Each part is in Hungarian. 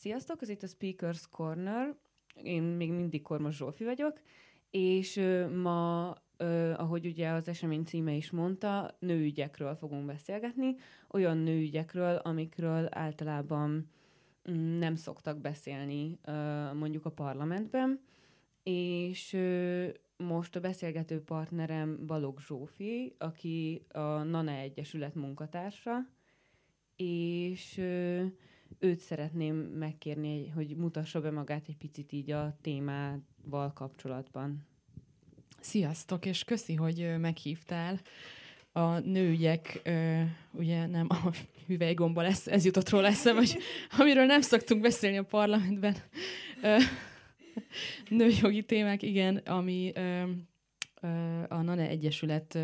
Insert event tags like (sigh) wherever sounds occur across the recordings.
Sziasztok, ez itt a Speakers Corner. Én még mindig Kormos Zsófi vagyok, és ma, ahogy ugye az esemény címe is mondta, nőügyekről fogunk beszélgetni, olyan nőügyekről, amikről általában mm, nem szoktak beszélni mondjuk a parlamentben, és most a beszélgető partnerem Balog Zsófi, aki a NANA Egyesület munkatársa, és őt szeretném megkérni, hogy mutassa be magát egy picit így a témával kapcsolatban. Sziasztok, és köszi, hogy meghívtál. A nőügyek, ugye nem a hüvelygomba lesz, ez jutott róla eszem, hogy amiről nem szoktunk beszélni a parlamentben. Nőjogi témák, igen, ami a NANE Egyesület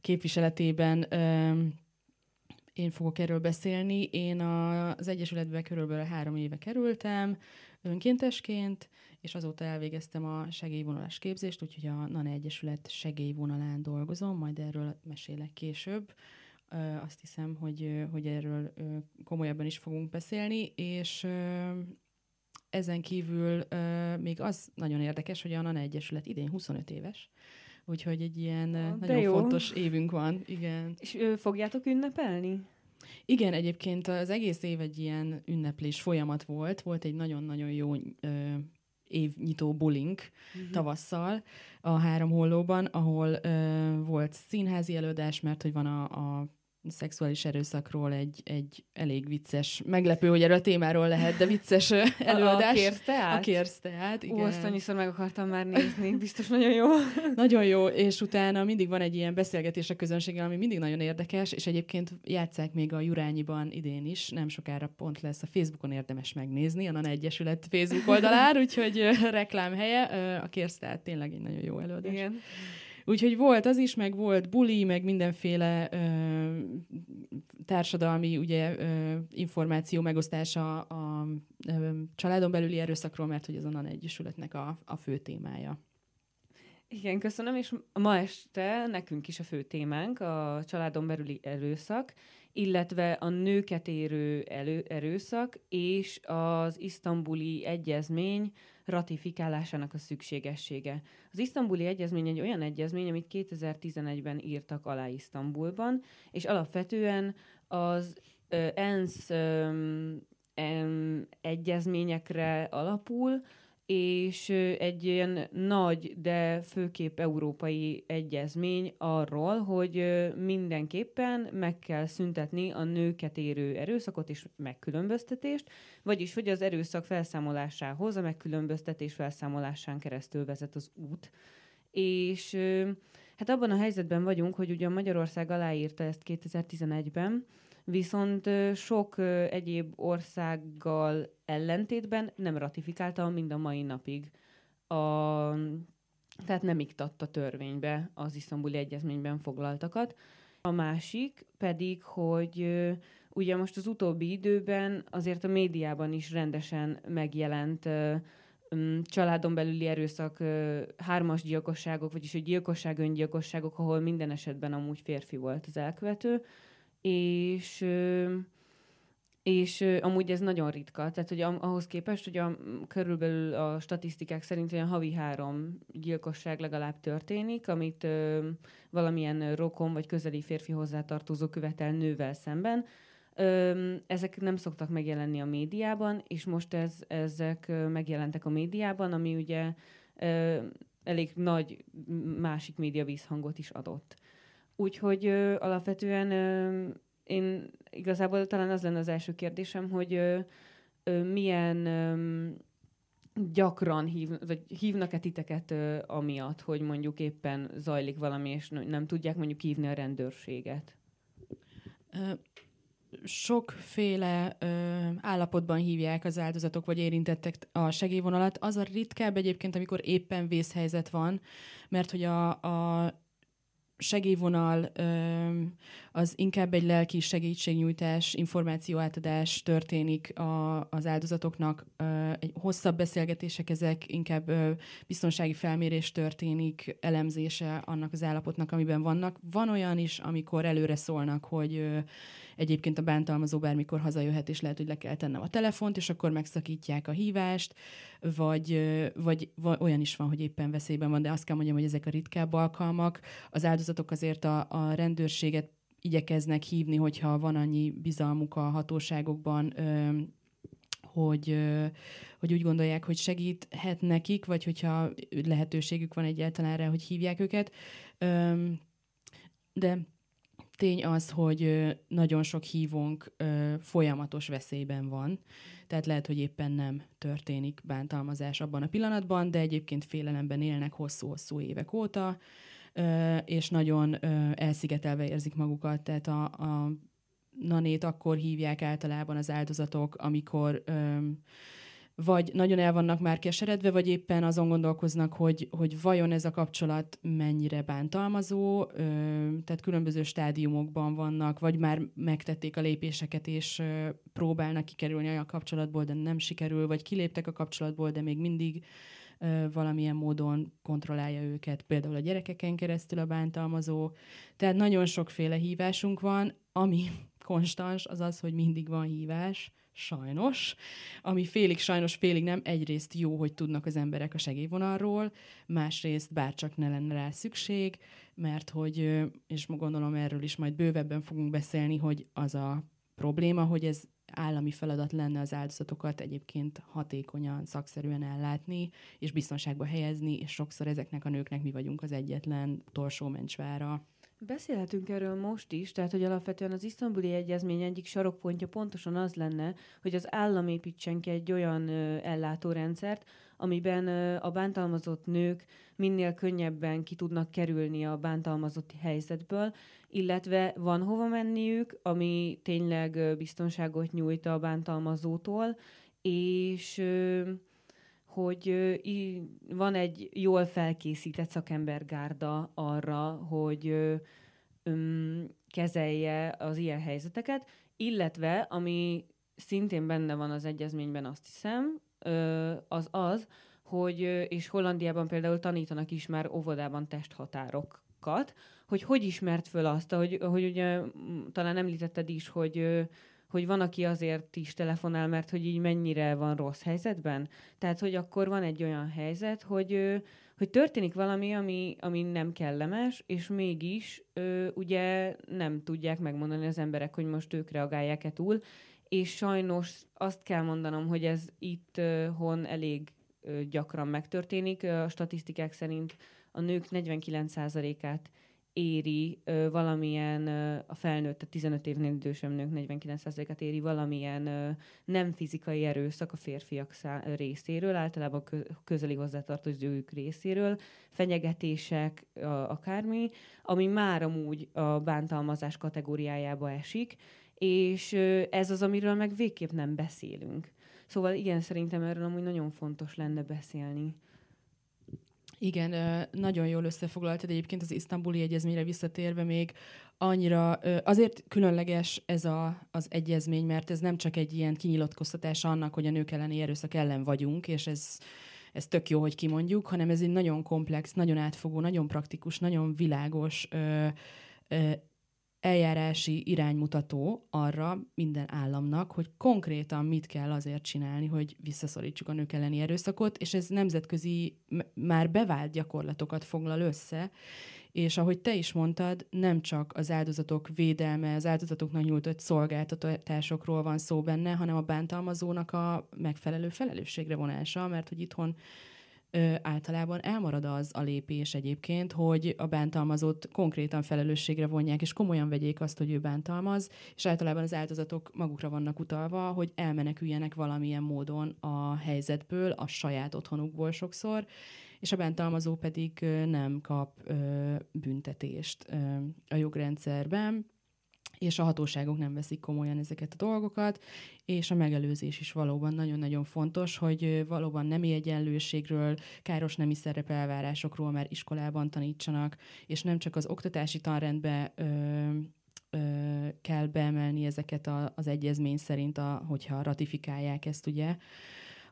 képviseletében én fogok erről beszélni. Én a, az Egyesületbe körülbelül három éve kerültem önkéntesként, és azóta elvégeztem a segélyvonalas képzést, úgyhogy a NANE Egyesület segélyvonalán dolgozom, majd erről mesélek később. Azt hiszem, hogy, hogy erről komolyabban is fogunk beszélni, és ezen kívül még az nagyon érdekes, hogy a NANE Egyesület idén 25 éves, Úgyhogy egy ilyen De nagyon jó. fontos évünk van, igen. És ő, fogjátok ünnepelni? Igen, egyébként az egész év egy ilyen ünneplés folyamat volt. Volt egy nagyon-nagyon jó ö, évnyitó bulink uh-huh. tavasszal a három hollóban, ahol ö, volt színházi előadás, mert hogy van a, a szexuális erőszakról egy, egy elég vicces, meglepő, hogy erről a témáról lehet, de vicces (laughs) előadás. A, kérszteát? A kérszteát, igen. Ó, azt annyiszor meg akartam már nézni, biztos nagyon jó. (laughs) nagyon jó, és utána mindig van egy ilyen beszélgetés a közönséggel, ami mindig nagyon érdekes, és egyébként játszák még a Jurányiban idén is, nem sokára pont lesz a Facebookon érdemes megnézni, a Egyesület Facebook oldalán, (laughs) úgyhogy reklám helye, a kérszteát tényleg egy nagyon jó előadás. Igen. Úgyhogy volt az is, meg volt buli, meg mindenféle ö, társadalmi ugye, ö, információ megosztása a ö, családon belüli erőszakról, mert hogy az onnan egyesületnek a, a fő témája. Igen, köszönöm, és ma este nekünk is a fő témánk a családon belüli erőszak, illetve a nőket érő elő, erőszak és az isztambuli egyezmény ratifikálásának a szükségessége. Az isztambuli egyezmény egy olyan egyezmény, amit 2011-ben írtak alá Isztambulban, és alapvetően az ö, ENSZ egyezményekre alapul, és egy ilyen nagy, de főképp európai egyezmény arról, hogy mindenképpen meg kell szüntetni a nőket érő erőszakot és megkülönböztetést, vagyis hogy az erőszak felszámolásához a megkülönböztetés felszámolásán keresztül vezet az út. És hát abban a helyzetben vagyunk, hogy ugye Magyarország aláírta ezt 2011-ben, viszont sok egyéb országgal ellentétben nem ratifikálta mind a mai napig. A, tehát nem iktatta törvénybe az isztambuli egyezményben foglaltakat. A másik pedig, hogy ugye most az utóbbi időben azért a médiában is rendesen megjelent családon belüli erőszak, hármas gyilkosságok, vagyis a gyilkosság, öngyilkosságok, ahol minden esetben amúgy férfi volt az elkövető és és amúgy ez nagyon ritka, tehát hogy ahhoz képest, hogy a, körülbelül a statisztikák szerint olyan havi három gyilkosság legalább történik, amit ö, valamilyen rokon vagy közeli férfi hozzátartozó követel nővel szemben. Ö, ezek nem szoktak megjelenni a médiában, és most ez, ezek megjelentek a médiában, ami ugye ö, elég nagy másik média vízhangot is adott. Úgyhogy ö, alapvetően ö, én igazából talán az lenne az első kérdésem, hogy ö, ö, milyen ö, gyakran hív, vagy hívnak-e titeket ö, amiatt, hogy mondjuk éppen zajlik valami, és nem tudják mondjuk hívni a rendőrséget? sokféle ö, állapotban hívják az áldozatok vagy érintettek a segélyvonalat. Az a ritkább egyébként, amikor éppen vészhelyzet van, mert hogy a, a segélyvonal az inkább egy lelki segítségnyújtás, információátadás történik a, az áldozatoknak. Egy hosszabb beszélgetések ezek, inkább biztonsági felmérés történik, elemzése annak az állapotnak, amiben vannak. Van olyan is, amikor előre szólnak, hogy egyébként a bántalmazó bármikor hazajöhet, és lehet, hogy le kell tennem a telefont, és akkor megszakítják a hívást, vagy, vagy, olyan is van, hogy éppen veszélyben van, de azt kell mondjam, hogy ezek a ritkább alkalmak. Az áldozatok azért a, a rendőrséget igyekeznek hívni, hogyha van annyi bizalmuk a hatóságokban, hogy, hogy úgy gondolják, hogy segíthet nekik, vagy hogyha lehetőségük van egyáltalán erre, hogy hívják őket. De tény az, hogy nagyon sok hívónk folyamatos veszélyben van, tehát lehet, hogy éppen nem történik bántalmazás abban a pillanatban, de egyébként félelemben élnek hosszú-hosszú évek óta, és nagyon elszigetelve érzik magukat, tehát a, a nanét akkor hívják általában az áldozatok, amikor vagy nagyon el vannak már keseredve, vagy éppen azon gondolkoznak, hogy, hogy vajon ez a kapcsolat mennyire bántalmazó, tehát különböző stádiumokban vannak, vagy már megtették a lépéseket, és próbálnak kikerülni a kapcsolatból, de nem sikerül, vagy kiléptek a kapcsolatból, de még mindig valamilyen módon kontrollálja őket, például a gyerekeken keresztül a bántalmazó. Tehát nagyon sokféle hívásunk van, ami (laughs) konstans az az, hogy mindig van hívás, sajnos, ami félig sajnos, félig nem. Egyrészt jó, hogy tudnak az emberek a segélyvonalról, másrészt bárcsak ne lenne rá szükség, mert hogy, és gondolom erről is majd bővebben fogunk beszélni, hogy az a probléma, hogy ez állami feladat lenne az áldozatokat egyébként hatékonyan, szakszerűen ellátni, és biztonságba helyezni, és sokszor ezeknek a nőknek mi vagyunk az egyetlen torsó mencsvára. Beszélhetünk erről most is, tehát hogy alapvetően az isztambuli egyezmény egyik sarokpontja pontosan az lenne, hogy az állam építsen ki egy olyan ö, ellátórendszert, amiben ö, a bántalmazott nők minél könnyebben ki tudnak kerülni a bántalmazott helyzetből, illetve van hova menniük, ami tényleg ö, biztonságot nyújt a bántalmazótól, és hogy van egy jól felkészített szakembergárda arra, hogy kezelje az ilyen helyzeteket, illetve, ami szintén benne van az egyezményben, azt hiszem, az az, hogy, és Hollandiában például tanítanak is már óvodában testhatárokat, hogy hogy ismert föl azt, hogy, hogy ugye talán említetted is, hogy hogy van, aki azért is telefonál, mert hogy így mennyire van rossz helyzetben. Tehát, hogy akkor van egy olyan helyzet, hogy, hogy történik valami, ami, ami nem kellemes, és mégis ugye nem tudják megmondani az emberek, hogy most ők reagálják-e túl, és sajnos azt kell mondanom, hogy ez itt hon elég gyakran megtörténik. A statisztikák szerint a nők 49%-át éri ö, valamilyen, ö, a felnőtt, tehát 15 évnél idősebb nők 49%-át éri valamilyen ö, nem fizikai erőszak a férfiak szá- részéről, általában kö- közeli hozzátartozójuk részéről, fenyegetések, a, akármi, ami már amúgy a bántalmazás kategóriájába esik, és ö, ez az, amiről meg végképp nem beszélünk. Szóval igen, szerintem erről amúgy nagyon fontos lenne beszélni. Igen, nagyon jól összefoglaltad egyébként az isztambuli egyezményre visszatérve még. Annyira, azért különleges ez a, az egyezmény, mert ez nem csak egy ilyen kinyilatkoztatás annak, hogy a nők elleni erőszak ellen vagyunk, és ez, ez tök jó, hogy kimondjuk, hanem ez egy nagyon komplex, nagyon átfogó, nagyon praktikus, nagyon világos eljárási iránymutató arra minden államnak, hogy konkrétan mit kell azért csinálni, hogy visszaszorítsuk a nők elleni erőszakot, és ez nemzetközi már bevált gyakorlatokat foglal össze, és ahogy te is mondtad, nem csak az áldozatok védelme, az áldozatoknak nyújtott szolgáltatásokról van szó benne, hanem a bántalmazónak a megfelelő felelősségre vonása, mert hogy itthon ö, általában elmarad az a lépés egyébként, hogy a bántalmazót konkrétan felelősségre vonják, és komolyan vegyék azt, hogy ő bántalmaz, és általában az áldozatok magukra vannak utalva, hogy elmeneküljenek valamilyen módon a helyzetből, a saját otthonukból sokszor, és a bántalmazó pedig nem kap ö, büntetést ö, a jogrendszerben, és a hatóságok nem veszik komolyan ezeket a dolgokat, és a megelőzés is valóban nagyon-nagyon fontos, hogy valóban nemi egyenlőségről, káros nemi szerepelvárásokról már iskolában tanítsanak, és nem csak az oktatási tanrendbe ö, ö, kell beemelni ezeket a, az egyezmény szerint, a, hogyha ratifikálják ezt, ugye,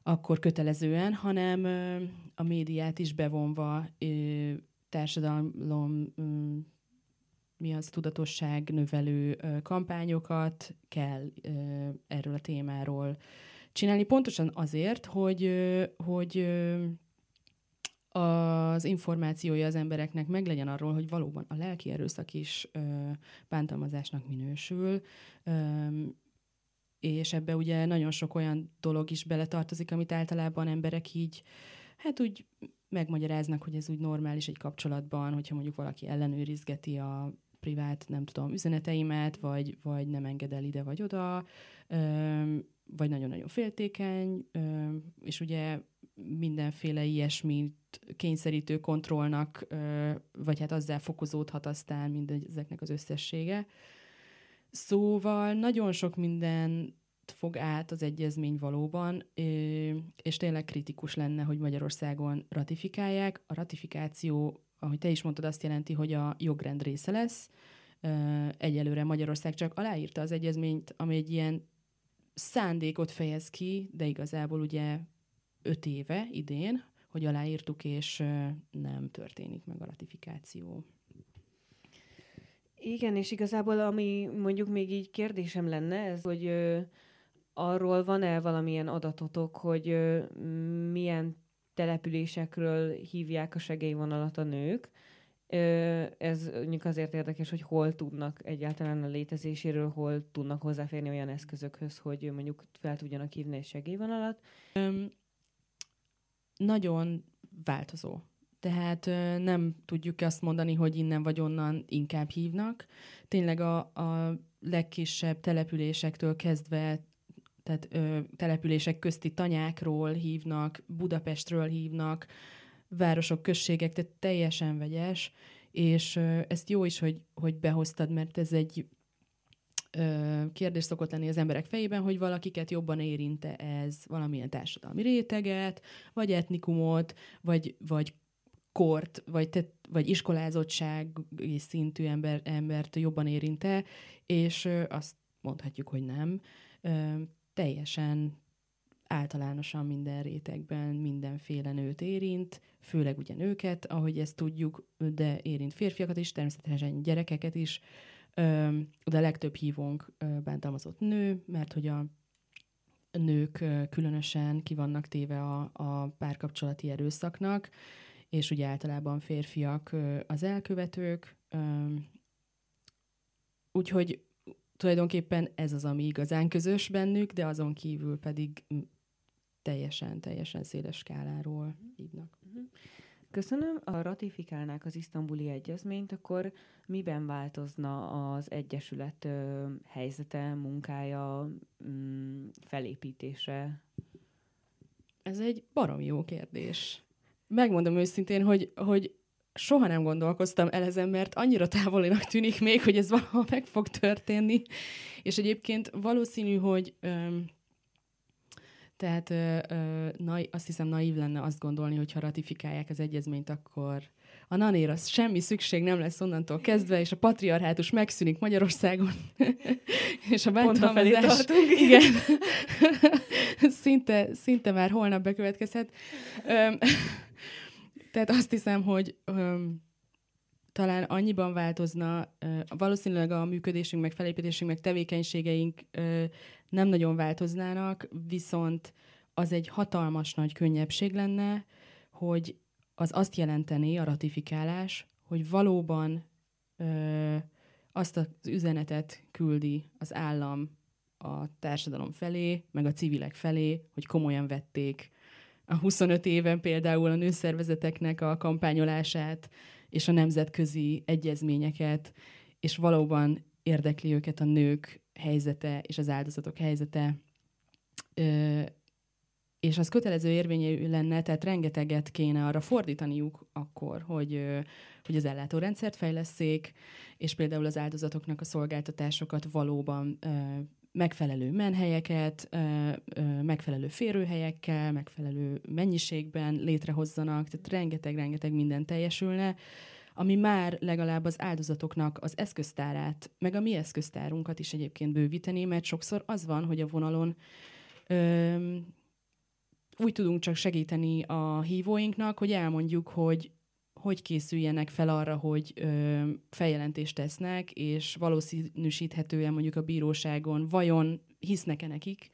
akkor kötelezően, hanem ö, a médiát is bevonva ö, társadalom ö, mi az tudatosság növelő kampányokat kell erről a témáról csinálni, pontosan azért, hogy, hogy az információja az embereknek meglegyen arról, hogy valóban a lelki erőszak is bántalmazásnak minősül, és ebbe ugye nagyon sok olyan dolog is beletartozik, amit általában emberek így, hát úgy megmagyaráznak, hogy ez úgy normális egy kapcsolatban, hogyha mondjuk valaki ellenőrizgeti a privát, nem tudom, üzeneteimet, vagy, vagy nem enged el ide vagy oda, vagy nagyon-nagyon féltékeny, és ugye mindenféle ilyesmit kényszerítő kontrollnak, vagy hát azzal fokozódhat aztán mindezeknek az összessége. Szóval nagyon sok minden fog át az egyezmény valóban, és tényleg kritikus lenne, hogy Magyarországon ratifikálják. A ratifikáció, ahogy te is mondtad, azt jelenti, hogy a jogrend része lesz. Egyelőre Magyarország csak aláírta az egyezményt, ami egy ilyen szándékot fejez ki, de igazából ugye öt éve idén, hogy aláírtuk, és nem történik meg a ratifikáció. Igen, és igazából ami mondjuk még így kérdésem lenne, ez, hogy ö, arról van-e valamilyen adatotok, hogy ö, milyen településekről hívják a segélyvonalat a nők, ez mondjuk azért érdekes, hogy hol tudnak egyáltalán a létezéséről, hol tudnak hozzáférni olyan eszközökhöz, hogy mondjuk fel tudjanak hívni egy segélyvonalat. Öm, nagyon változó. Tehát ö, nem tudjuk azt mondani, hogy innen vagy onnan inkább hívnak. Tényleg a, a legkisebb településektől kezdve tehát ö, települések közti tanyákról hívnak, Budapestről hívnak, városok, községek, tehát teljesen vegyes, és ezt jó is, hogy, hogy behoztad, mert ez egy kérdés szokott lenni az emberek fejében, hogy valakiket jobban érinte ez valamilyen társadalmi réteget, vagy etnikumot, vagy, vagy kort, vagy, te, vagy iskolázottság szintű ember, embert jobban érinte, és azt mondhatjuk, hogy nem. Teljesen általánosan minden rétegben mindenféle nőt érint, főleg ugye nőket, ahogy ezt tudjuk, de érint férfiakat is, természetesen gyerekeket is, de a legtöbb hívónk bántalmazott nő, mert hogy a nők különösen ki vannak téve a, a párkapcsolati erőszaknak, és ugye általában férfiak az elkövetők, úgyhogy tulajdonképpen ez az, ami igazán közös bennük, de azon kívül pedig teljesen, teljesen széles skáláról hívnak. Mhm. Köszönöm. Ha ratifikálnák az isztambuli egyezményt, akkor miben változna az Egyesület ö, helyzete, munkája, mm, felépítése? Ez egy barom jó kérdés. Megmondom őszintén, hogy, hogy soha nem gondolkoztam el ezen, mert annyira távolinak tűnik még, hogy ez valahol meg fog történni. És egyébként valószínű, hogy tehát ö, ö, na, azt hiszem naív lenne azt gondolni, hogy ha ratifikálják az egyezményt, akkor a nanér az semmi szükség nem lesz onnantól kezdve, és a patriarhátus megszűnik Magyarországon. (laughs) és a bántalmazás... (laughs) Igen. (laughs) szinte, szinte már holnap bekövetkezhet. Tehát azt hiszem, hogy talán annyiban változna, valószínűleg a működésünk, meg felépítésünk, meg tevékenységeink nem nagyon változnának, viszont az egy hatalmas nagy könnyebbség lenne, hogy az azt jelenteni a ratifikálás, hogy valóban ö, azt az üzenetet küldi az állam a társadalom felé, meg a civilek felé, hogy komolyan vették a 25 éven például a nőszervezeteknek a kampányolását, és a nemzetközi egyezményeket, és valóban érdekli őket a nők helyzete és az áldozatok helyzete, ö, és az kötelező érvényű lenne, tehát rengeteget kéne arra fordítaniuk akkor, hogy, hogy az ellátórendszert fejleszék, és például az áldozatoknak a szolgáltatásokat valóban megfelelő menhelyeket, megfelelő férőhelyekkel, megfelelő mennyiségben létrehozzanak, tehát rengeteg-rengeteg minden teljesülne, ami már legalább az áldozatoknak az eszköztárát, meg a mi eszköztárunkat is egyébként bővíteni, mert sokszor az van, hogy a vonalon ö, úgy tudunk csak segíteni a hívóinknak, hogy elmondjuk, hogy hogy készüljenek fel arra, hogy ö, feljelentést tesznek, és valószínűsíthetően mondjuk a bíróságon vajon hisznek-e nekik,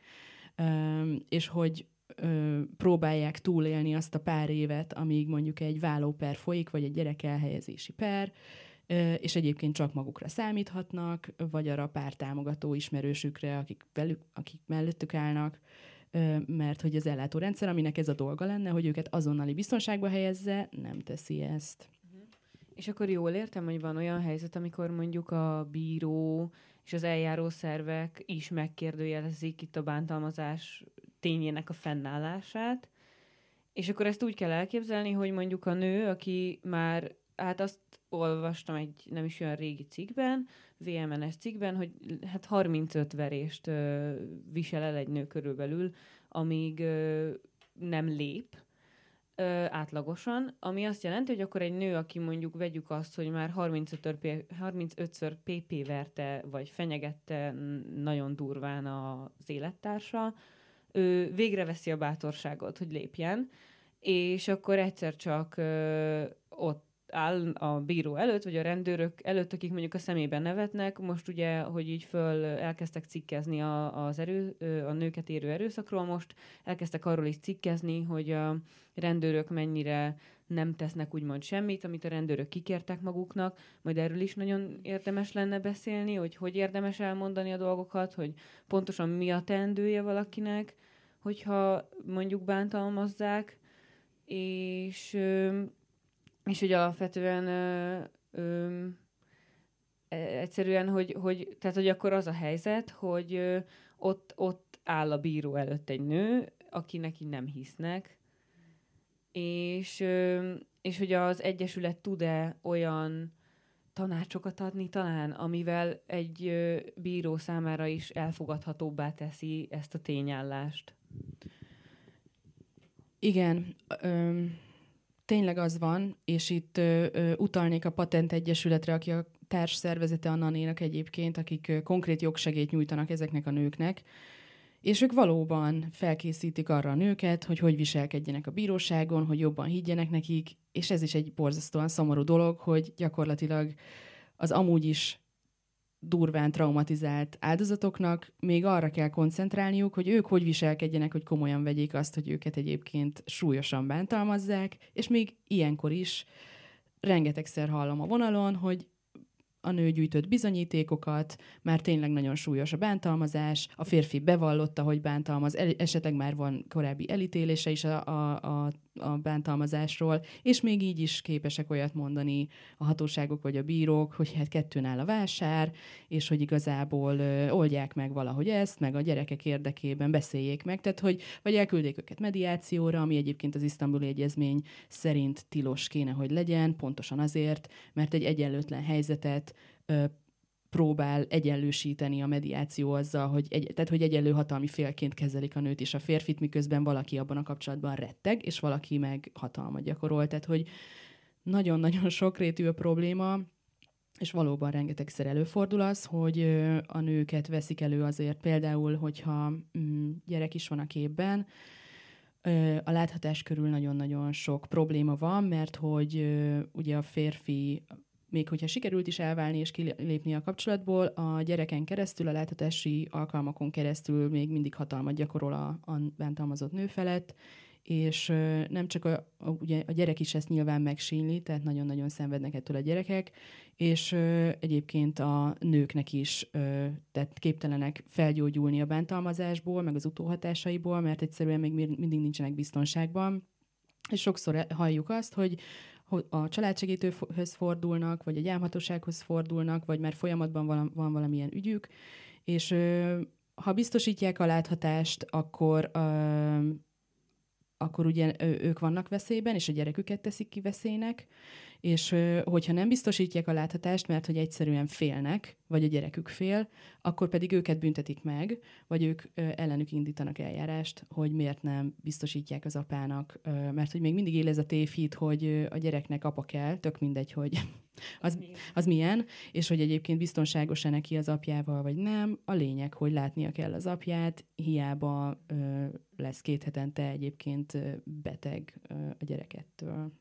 ö, és hogy ö, próbálják túlélni azt a pár évet, amíg mondjuk egy vállóper folyik, vagy egy gyerek elhelyezési per, ö, és egyébként csak magukra számíthatnak, vagy arra pár támogató ismerősükre, akik, velük, akik mellettük állnak, mert hogy az ellátórendszer, aminek ez a dolga lenne, hogy őket azonnali biztonságba helyezze, nem teszi ezt. Uh-huh. És akkor jól értem, hogy van olyan helyzet, amikor mondjuk a bíró és az eljáró szervek is megkérdőjelezik itt a bántalmazás tényének a fennállását, és akkor ezt úgy kell elképzelni, hogy mondjuk a nő, aki már, hát azt olvastam egy nem is olyan régi cikkben, VMNS cikkben, hogy hát 35 verést ö, visel el egy nő körülbelül, amíg ö, nem lép ö, átlagosan, ami azt jelenti, hogy akkor egy nő, aki mondjuk vegyük azt, hogy már 35-ször, 35 PP verte, vagy fenyegette nagyon durván az élettársa, ő végre veszi a bátorságot, hogy lépjen, és akkor egyszer csak ö, ott áll a bíró előtt, vagy a rendőrök előtt, akik mondjuk a szemében nevetnek, most ugye, hogy így föl elkezdtek cikkezni a, az erő, a nőket érő erőszakról, most elkezdtek arról is cikkezni, hogy a rendőrök mennyire nem tesznek úgymond semmit, amit a rendőrök kikértek maguknak, majd erről is nagyon érdemes lenne beszélni, hogy hogy érdemes elmondani a dolgokat, hogy pontosan mi a teendője valakinek, hogyha mondjuk bántalmazzák, és és hogy alapvetően ö, ö, e, egyszerűen, hogy, hogy, tehát, hogy akkor az a helyzet, hogy ö, ott, ott áll a bíró előtt egy nő, akinek így nem hisznek, és, ö, és hogy az Egyesület tud-e olyan tanácsokat adni talán, amivel egy ö, bíró számára is elfogadhatóbbá teszi ezt a tényállást. Igen. Ö, tényleg az van, és itt ö, ö, utalnék a Patent Egyesületre, aki a társ szervezete a Nanénak egyébként, akik ö, konkrét jogsegét nyújtanak ezeknek a nőknek, és ők valóban felkészítik arra a nőket, hogy hogy viselkedjenek a bíróságon, hogy jobban higgyenek nekik, és ez is egy borzasztóan szomorú dolog, hogy gyakorlatilag az amúgy is durván traumatizált áldozatoknak még arra kell koncentrálniuk, hogy ők hogy viselkedjenek, hogy komolyan vegyék azt, hogy őket egyébként súlyosan bántalmazzák, és még ilyenkor is rengetegszer hallom a vonalon, hogy a nő gyűjtött bizonyítékokat, már tényleg nagyon súlyos a bántalmazás, a férfi bevallotta, hogy bántalmaz, esetleg már van korábbi elítélése is a, a, a, a bántalmazásról, és még így is képesek olyat mondani a hatóságok vagy a bírók, hogy hát kettőn áll a vásár, és hogy igazából ö, oldják meg valahogy ezt, meg a gyerekek érdekében beszéljék meg, tehát hogy vagy elküldjék őket mediációra, ami egyébként az isztambuli egyezmény szerint tilos kéne, hogy legyen, pontosan azért, mert egy egyenlőtlen helyzetet próbál egyenlősíteni a mediáció azzal, hogy, egy, tehát, hogy egyenlő hatalmi félként kezelik a nőt és a férfit, miközben valaki abban a kapcsolatban retteg, és valaki meg hatalmat gyakorol. Tehát, hogy nagyon-nagyon (laughs) sokrétű a probléma, és valóban rengetegszer előfordul az, hogy a nőket veszik elő azért például, hogyha mm, gyerek is van a képben, a láthatás körül nagyon-nagyon sok probléma van, mert hogy ugye a férfi még hogyha sikerült is elválni és kilépni a kapcsolatból, a gyereken keresztül, a láthatási alkalmakon keresztül még mindig hatalmat gyakorol a, a bántalmazott nő felett, és nem csak a, a, ugye a gyerek is ezt nyilván megsínli, tehát nagyon-nagyon szenvednek ettől a gyerekek, és ö, egyébként a nőknek is ö, tehát képtelenek felgyógyulni a bántalmazásból, meg az utóhatásaiból, mert egyszerűen még mindig nincsenek biztonságban. És sokszor halljuk azt, hogy a családsegítőhöz fordulnak, vagy a gyámhatósághoz fordulnak, vagy már folyamatban van, van valamilyen ügyük, és ha biztosítják a láthatást, akkor akkor ugye ők vannak veszélyben, és a gyereküket teszik ki veszélynek, és hogyha nem biztosítják a láthatást, mert hogy egyszerűen félnek, vagy a gyerekük fél, akkor pedig őket büntetik meg, vagy ők ellenük indítanak eljárást, hogy miért nem biztosítják az apának, mert hogy még mindig él ez a tévhit, hogy a gyereknek apa kell, tök mindegy, hogy (laughs) az, az milyen, és hogy egyébként biztonságos-e neki az apjával, vagy nem. A lényeg, hogy látnia kell az apját, hiába ö, lesz két hetente egyébként beteg ö, a gyerekettől.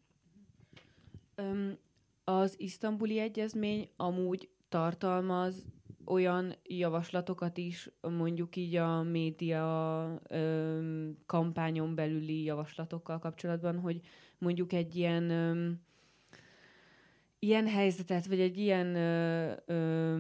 Az isztambuli egyezmény amúgy tartalmaz olyan javaslatokat is, mondjuk így a média öm, kampányon belüli javaslatokkal kapcsolatban, hogy mondjuk egy ilyen öm, ilyen helyzetet, vagy egy ilyen ö, ö,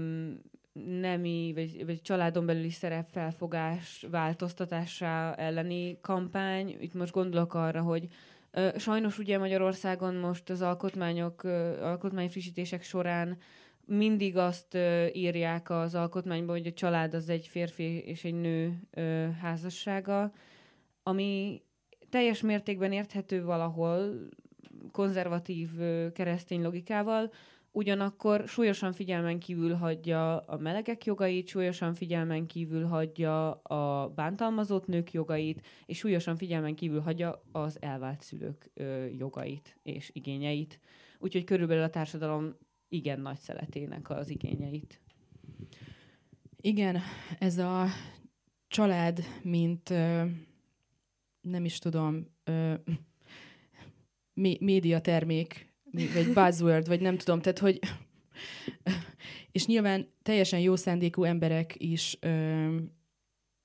nemi, vagy, vagy családon belüli szerepfelfogás változtatása elleni kampány. Itt most gondolok arra, hogy ö, sajnos ugye Magyarországon most az alkotmányok, alkotmányfrissítések során mindig azt írják az alkotmányban, hogy a család az egy férfi és egy nő házassága, ami teljes mértékben érthető valahol, konzervatív keresztény logikával, ugyanakkor súlyosan figyelmen kívül hagyja a melegek jogait, súlyosan figyelmen kívül hagyja a bántalmazott nők jogait, és súlyosan figyelmen kívül hagyja az elvált szülők ö, jogait és igényeit. Úgyhogy körülbelül a társadalom igen nagy szeletének az igényeit. Igen, ez a család, mint ö, nem is tudom, ö, (laughs) médiatermék, vagy buzzword, vagy nem tudom, tehát hogy és nyilván teljesen jó szándékú emberek is ö,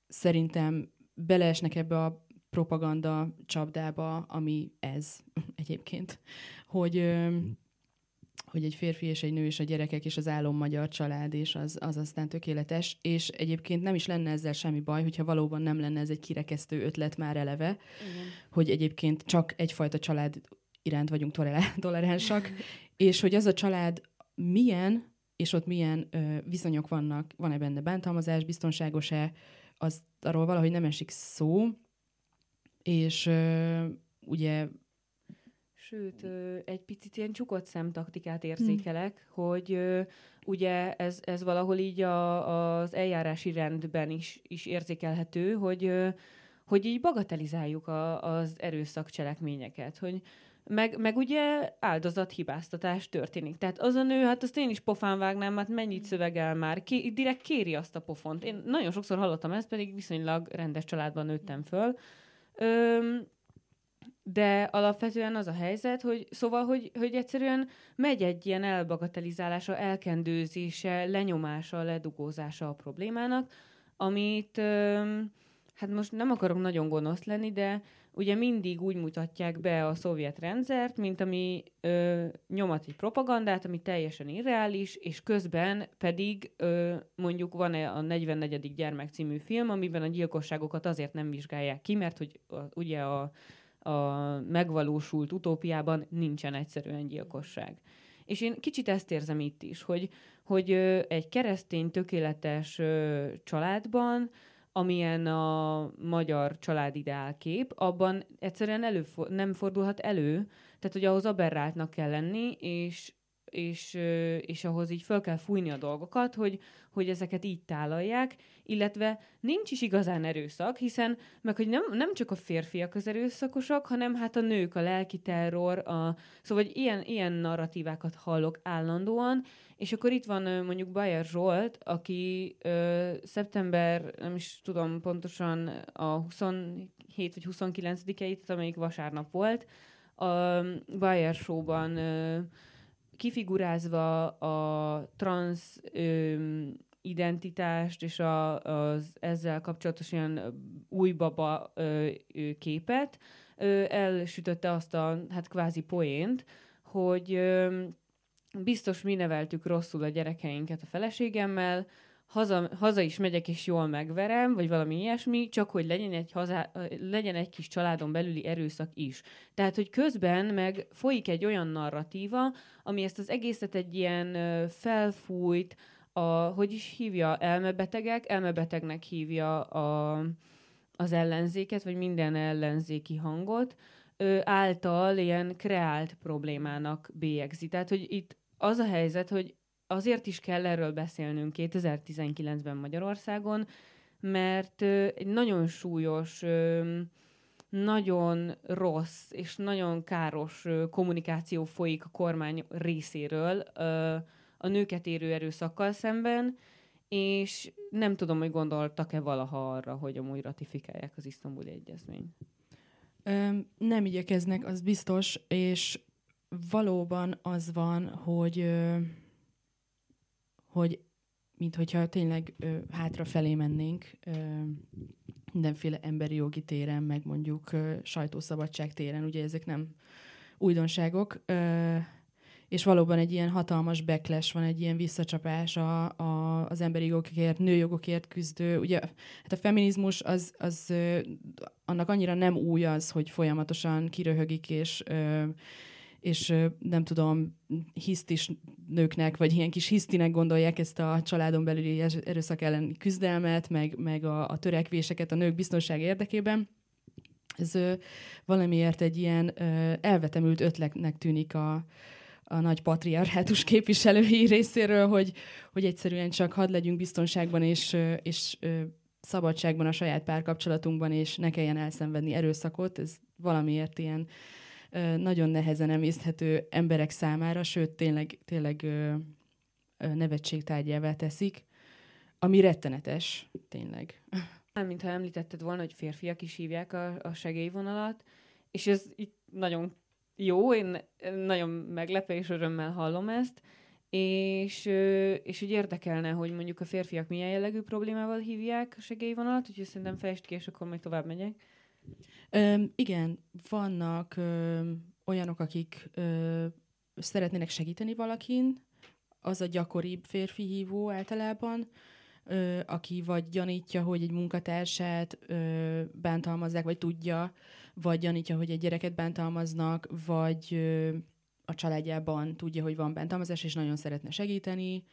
szerintem beleesnek ebbe a propaganda csapdába, ami ez egyébként, hogy ö, hogy egy férfi és egy nő és a gyerekek és az álom magyar család, és az, az aztán tökéletes, és egyébként nem is lenne ezzel semmi baj, hogyha valóban nem lenne ez egy kirekesztő ötlet már eleve, Igen. hogy egyébként csak egyfajta család iránt vagyunk (laughs) toleránsak, és hogy az a család milyen, és ott milyen ö, viszonyok vannak, van-e benne bántalmazás, biztonságos-e, az arról valahogy nem esik szó, és ö, ugye Sőt, ö, egy picit ilyen csukott szemtaktikát érzékelek, hmm. hogy ö, ugye ez, ez valahol így a, az eljárási rendben is, is érzékelhető, hogy, ö, hogy így bagatelizáljuk a, az erőszak cselekményeket, hogy meg, meg ugye áldozathibáztatás történik. Tehát az a nő, hát azt én is pofán vágnám, hát mennyit mm. szövegel már, Ki, direkt kéri azt a pofont. Én nagyon sokszor hallottam ezt, pedig viszonylag rendes családban nőttem föl. Öm, de alapvetően az a helyzet, hogy szóval, hogy, hogy egyszerűen megy egy ilyen elbagatelizálása, elkendőzése, lenyomása, ledugózása a problémának, amit öm, hát most nem akarok nagyon gonosz lenni, de ugye mindig úgy mutatják be a szovjet rendszert, mint ami ö, nyomat egy propagandát, ami teljesen irreális, és közben pedig ö, mondjuk van -e a 44. gyermek című film, amiben a gyilkosságokat azért nem vizsgálják ki, mert hogy a, ugye a, a megvalósult utópiában nincsen egyszerűen gyilkosság. És én kicsit ezt érzem itt is, hogy, hogy ö, egy keresztény tökéletes ö, családban amilyen a magyar családideálkép, abban egyszerűen előfor- nem fordulhat elő, tehát hogy ahhoz aberráltnak kell lenni, és, és, és ahhoz így fel kell fújni a dolgokat, hogy, hogy ezeket így tálalják, illetve nincs is igazán erőszak, hiszen meg hogy nem, nem csak a férfiak az erőszakosak, hanem hát a nők, a lelki terror, a, szóval hogy ilyen, ilyen narratívákat hallok állandóan, és akkor itt van mondjuk Bayer Zsolt, aki ö, szeptember, nem is tudom pontosan a 27 vagy 29-eit, amelyik vasárnap volt, a Bayer Show-ban ö, kifigurázva a trans ö, identitást és a, az ezzel kapcsolatos ilyen új baba ö, ö, képet, ö, elsütötte azt a hát kvázi poént, hogy ö, biztos mi neveltük rosszul a gyerekeinket a feleségemmel, haza, haza is megyek és jól megverem, vagy valami ilyesmi, csak hogy legyen egy, haza, legyen egy kis családon belüli erőszak is. Tehát, hogy közben meg folyik egy olyan narratíva, ami ezt az egészet egy ilyen felfújt, a, hogy is hívja, elmebetegek, elmebetegnek hívja a, az ellenzéket, vagy minden ellenzéki hangot, ö, által ilyen kreált problémának bélyegzi. Tehát, hogy itt az a helyzet, hogy azért is kell erről beszélnünk 2019-ben Magyarországon, mert egy nagyon súlyos, nagyon rossz és nagyon káros kommunikáció folyik a kormány részéről a nőket érő erőszakkal szemben, és nem tudom, hogy gondoltak-e valaha arra, hogy amúgy ratifikálják az isztambuli egyezményt. nem igyekeznek, az biztos, és valóban az van, hogy, hogy mint hogyha tényleg ö, hátrafelé mennénk ö, mindenféle emberi jogi téren, meg mondjuk ö, sajtószabadság téren, ugye ezek nem újdonságok, ö, és valóban egy ilyen hatalmas backlash van, egy ilyen visszacsapás a, a, az emberi jogokért, nőjogokért küzdő. Ugye hát a feminizmus az, az ö, annak annyira nem új az, hogy folyamatosan kiröhögik és ö, és nem tudom, hisztis nőknek, vagy ilyen kis hisztinek gondolják ezt a családon belüli erőszak elleni küzdelmet, meg, meg a, a törekvéseket a nők biztonság érdekében. Ez ö, valamiért egy ilyen ö, elvetemült ötletnek tűnik a, a nagy patriarhátus képviselői (laughs) részéről, hogy, hogy egyszerűen csak hadd legyünk biztonságban és, és szabadságban a saját párkapcsolatunkban, és ne kelljen elszenvedni erőszakot. Ez valamiért ilyen nagyon nehezen emészthető emberek számára, sőt, tényleg, tényleg nevetségtárgyává teszik, ami rettenetes, tényleg. Mintha említetted volna, hogy férfiak is hívják a, a segélyvonalat, és ez itt nagyon jó, én nagyon meglepő és örömmel hallom ezt, és, és úgy érdekelne, hogy mondjuk a férfiak milyen jellegű problémával hívják a segélyvonalat, úgyhogy szerintem fejtsd ki, és akkor majd tovább megyek. Ö, igen, vannak ö, olyanok, akik ö, szeretnének segíteni valakin, az a gyakoribb férfi hívó általában, ö, aki vagy gyanítja, hogy egy munkatársát ö, bántalmazzák, vagy tudja, vagy gyanítja, hogy egy gyereket bántalmaznak, vagy ö, a családjában tudja, hogy van bántalmazás, és nagyon szeretne segíteni,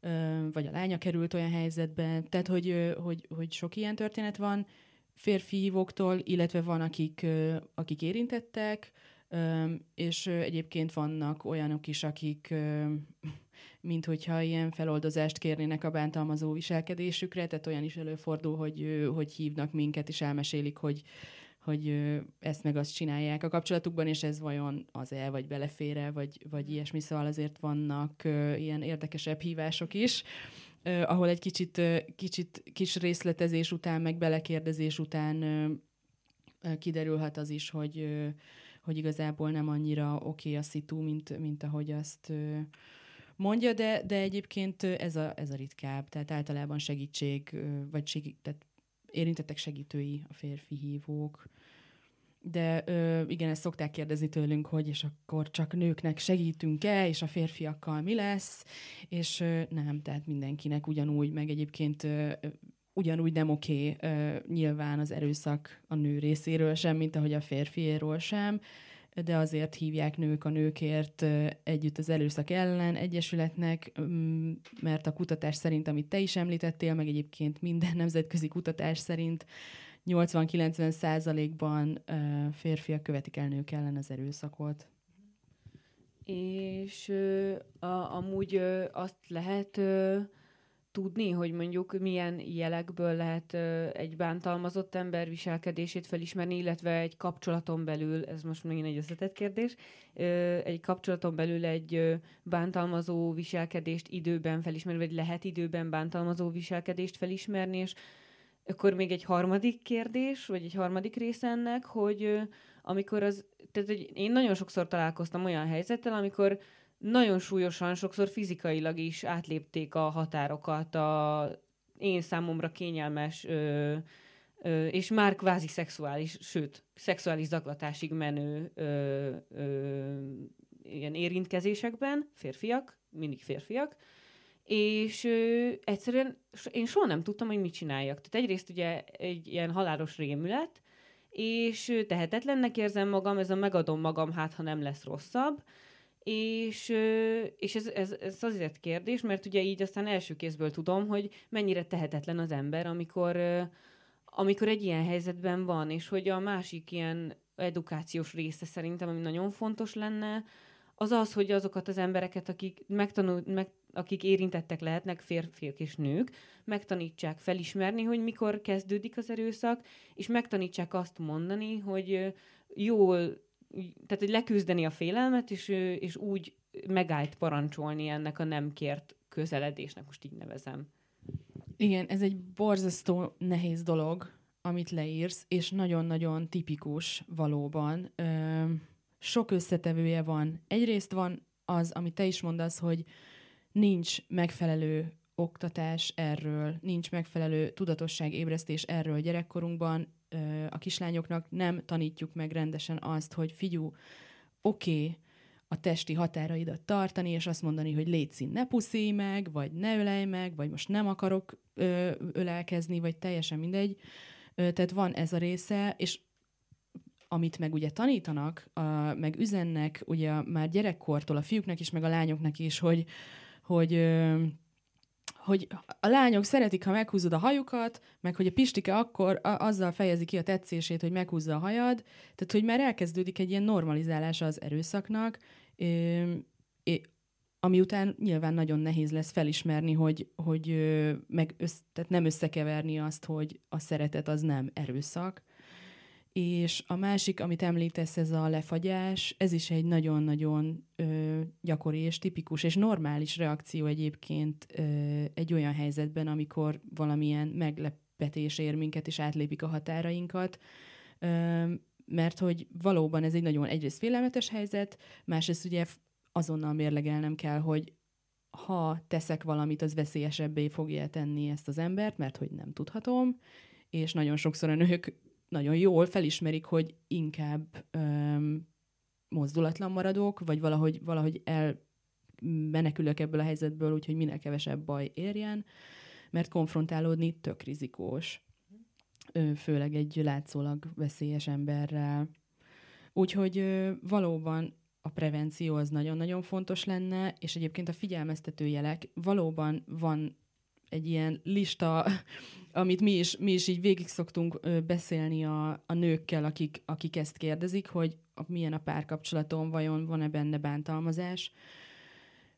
ö, vagy a lánya került olyan helyzetbe. Tehát, hogy, ö, hogy, hogy sok ilyen történet van, férfi hívóktól, illetve van, akik, akik érintettek, és egyébként vannak olyanok is, akik (laughs) mint hogyha ilyen feloldozást kérnének a bántalmazó viselkedésükre, tehát olyan is előfordul, hogy, hogy hívnak minket, és elmesélik, hogy, hogy ezt meg azt csinálják a kapcsolatukban, és ez vajon az-e, vagy belefére, vagy, vagy ilyesmi, szóval azért vannak ilyen érdekesebb hívások is uh, ahol egy kicsit, uh, kicsit kis részletezés után, meg belekérdezés után uh, kiderülhet az is, hogy, hogy igazából nem annyira oké okay a szitu, mint, mint ahogy azt mondja, de, de egyébként ez a, ez a ritkább, tehát általában segítség, vagy segít, tehát érintettek segítői a férfi hívók, de ö, igen, ezt szokták kérdezni tőlünk, hogy és akkor csak nőknek segítünk-e, és a férfiakkal mi lesz, és ö, nem, tehát mindenkinek ugyanúgy, meg egyébként ö, ugyanúgy nem oké ö, nyilván az erőszak a nő részéről sem, mint ahogy a férfiéről sem, de azért hívják nők a nőkért együtt az erőszak ellen egyesületnek, mert a kutatás szerint, amit te is említettél, meg egyébként minden nemzetközi kutatás szerint 80-90 százalékban férfiak követik el nők ellen az erőszakot. És a, amúgy azt lehet tudni, hogy mondjuk milyen jelekből lehet egy bántalmazott ember viselkedését felismerni, illetve egy kapcsolaton belül, ez most megint egy összetett kérdés, egy kapcsolaton belül egy bántalmazó viselkedést időben felismerni, vagy lehet időben bántalmazó viselkedést felismerni, és akkor még egy harmadik kérdés, vagy egy harmadik része ennek, hogy amikor az, tehát hogy én nagyon sokszor találkoztam olyan helyzettel, amikor nagyon súlyosan, sokszor fizikailag is átlépték a határokat a én számomra kényelmes ö, ö, és már kvázi szexuális, sőt, szexuális zaklatásig menő ö, ö, ilyen érintkezésekben, férfiak, mindig férfiak, és ö, egyszerűen én soha nem tudtam, hogy mit csináljak. Tehát egyrészt ugye egy ilyen halálos rémület, és tehetetlennek érzem magam, ez a megadom magam, hát ha nem lesz rosszabb, és, és ez, ez, ez azért kérdés, mert ugye így aztán első kézből tudom, hogy mennyire tehetetlen az ember, amikor, amikor egy ilyen helyzetben van, és hogy a másik ilyen edukációs része szerintem, ami nagyon fontos lenne, az az, hogy azokat az embereket, akik, megtanul, meg, akik érintettek lehetnek, férfiak és nők, megtanítsák felismerni, hogy mikor kezdődik az erőszak, és megtanítsák azt mondani, hogy jól, tehát hogy leküzdeni a félelmet, és, és úgy megállt parancsolni ennek a nem kért közeledésnek, most így nevezem. Igen, ez egy borzasztó nehéz dolog, amit leírsz, és nagyon-nagyon tipikus valóban. Ö- sok összetevője van. Egyrészt van az, amit te is mondasz, hogy nincs megfelelő oktatás erről, nincs megfelelő tudatosságébresztés erről gyerekkorunkban. A kislányoknak nem tanítjuk meg rendesen azt, hogy figyú, oké, okay, a testi határaidat tartani, és azt mondani, hogy légy ne puszíj meg, vagy ne ölej meg, vagy most nem akarok ö, ölelkezni, vagy teljesen mindegy. Ö, tehát van ez a része, és amit meg ugye tanítanak, a, meg üzennek ugye már gyerekkortól a fiúknak is, meg a lányoknak is, hogy, hogy ö, hogy a lányok szeretik, ha meghúzod a hajukat, meg hogy a Pistike akkor a, azzal fejezi ki a tetszését, hogy meghúzza a hajad, tehát hogy már elkezdődik egy ilyen normalizálása az erőszaknak, é, ami után nyilván nagyon nehéz lesz felismerni, hogy, hogy meg össz, tehát nem összekeverni azt, hogy a szeretet az nem erőszak. És a másik, amit említesz, ez a lefagyás, ez is egy nagyon-nagyon ö, gyakori és tipikus és normális reakció egyébként ö, egy olyan helyzetben, amikor valamilyen meglepetés ér minket, és átlépik a határainkat. Ö, mert hogy valóban ez egy nagyon egyrészt félelmetes helyzet, másrészt ugye azonnal mérlegelnem kell, hogy ha teszek valamit, az veszélyesebbé fogja tenni ezt az embert, mert hogy nem tudhatom, és nagyon sokszor a nők nagyon jól felismerik, hogy inkább öm, mozdulatlan maradok, vagy valahogy, valahogy elmenekülök ebből a helyzetből, úgyhogy minél kevesebb baj érjen, mert konfrontálódni tök rizikós főleg egy látszólag veszélyes emberrel. Úgyhogy valóban a prevenció az nagyon-nagyon fontos lenne, és egyébként a figyelmeztető jelek valóban van egy ilyen lista, amit mi is, mi is így végig szoktunk beszélni a, a nőkkel, akik, akik ezt kérdezik, hogy milyen a párkapcsolatom, vajon van-e benne bántalmazás.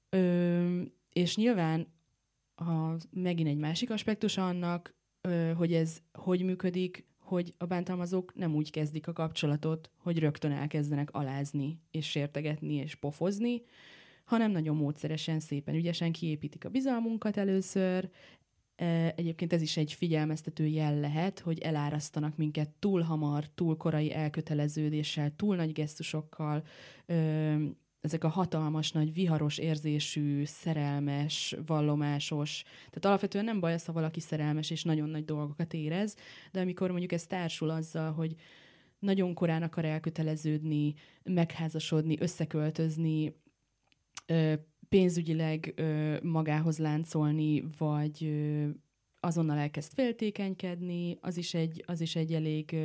Ö, és nyilván a, megint egy másik aspektus annak, hogy ez hogy működik, hogy a bántalmazók nem úgy kezdik a kapcsolatot, hogy rögtön elkezdenek alázni, és sértegetni, és pofozni, hanem nagyon módszeresen, szépen, ügyesen kiépítik a bizalmunkat először. Egyébként ez is egy figyelmeztető jel lehet, hogy elárasztanak minket túl hamar, túl korai elköteleződéssel, túl nagy gesztusokkal, ezek a hatalmas, nagy, viharos érzésű, szerelmes, vallomásos. Tehát alapvetően nem baj az, ha valaki szerelmes és nagyon nagy dolgokat érez, de amikor mondjuk ez társul azzal, hogy nagyon korán akar elköteleződni, megházasodni, összeköltözni, pénzügyileg magához láncolni, vagy azonnal elkezd féltékenykedni, az is egy, az is egy elég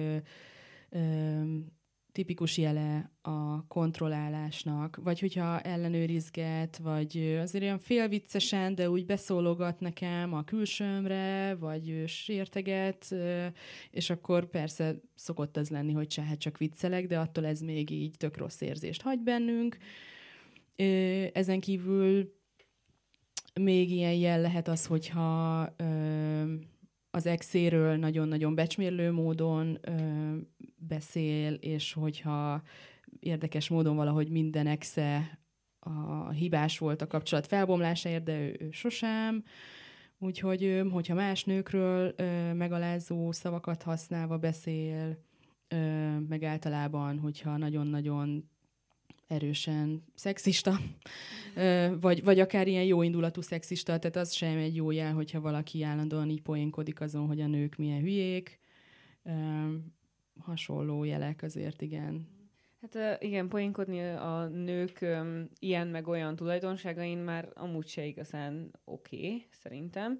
tipikus jele a kontrollálásnak, vagy hogyha ellenőrizget, vagy azért olyan félviccesen, de úgy beszólogat nekem a külsőmre, vagy sérteget, és akkor persze szokott az lenni, hogy se, hát csak viccelek, de attól ez még így tök rossz érzést hagy bennünk. Ezen kívül még ilyen jel lehet az, hogyha az exéről nagyon-nagyon becsmérlő módon ö, beszél, és hogyha érdekes módon valahogy minden exe a hibás volt a kapcsolat felbomlásáért, de ő, ő sosem. Úgyhogy, hogyha más nőkről ö, megalázó szavakat használva beszél, ö, meg általában, hogyha nagyon-nagyon erősen szexista, vagy, vagy akár ilyen jó indulatú szexista, tehát az sem egy jó jel, hogyha valaki állandóan így poénkodik azon, hogy a nők milyen hülyék. Hasonló jelek azért, igen. Hát igen, poénkodni a nők ilyen meg olyan tulajdonságain már amúgy se igazán oké, okay, szerintem.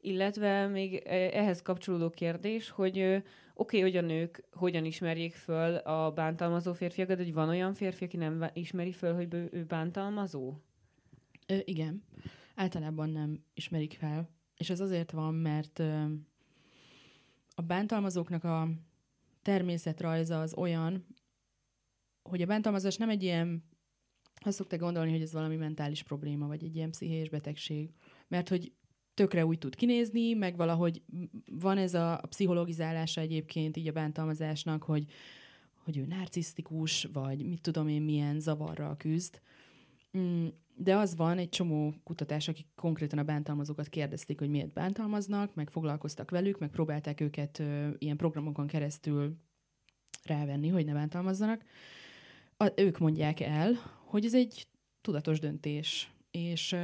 Illetve még ehhez kapcsolódó kérdés, hogy oké, okay, hogy a nők hogyan ismerjék föl a bántalmazó férfiakat, hogy van olyan férfi, aki nem ismeri föl, hogy ő bántalmazó? Ö, igen. Általában nem ismerik fel. És ez azért van, mert ö, a bántalmazóknak a természetrajza az olyan, hogy a bántalmazás nem egy ilyen, azt szokták gondolni, hogy ez valami mentális probléma, vagy egy ilyen pszichés betegség. Mert hogy tökre úgy tud kinézni, meg valahogy van ez a, a pszichologizálása egyébként így a bántalmazásnak, hogy, hogy ő narcisztikus, vagy mit tudom én, milyen zavarral küzd. Mm, de az van, egy csomó kutatás, akik konkrétan a bántalmazókat kérdezték, hogy miért bántalmaznak, meg foglalkoztak velük, meg próbálták őket ö, ilyen programokon keresztül rávenni, hogy ne bántalmazzanak. a, ők mondják el, hogy ez egy tudatos döntés, és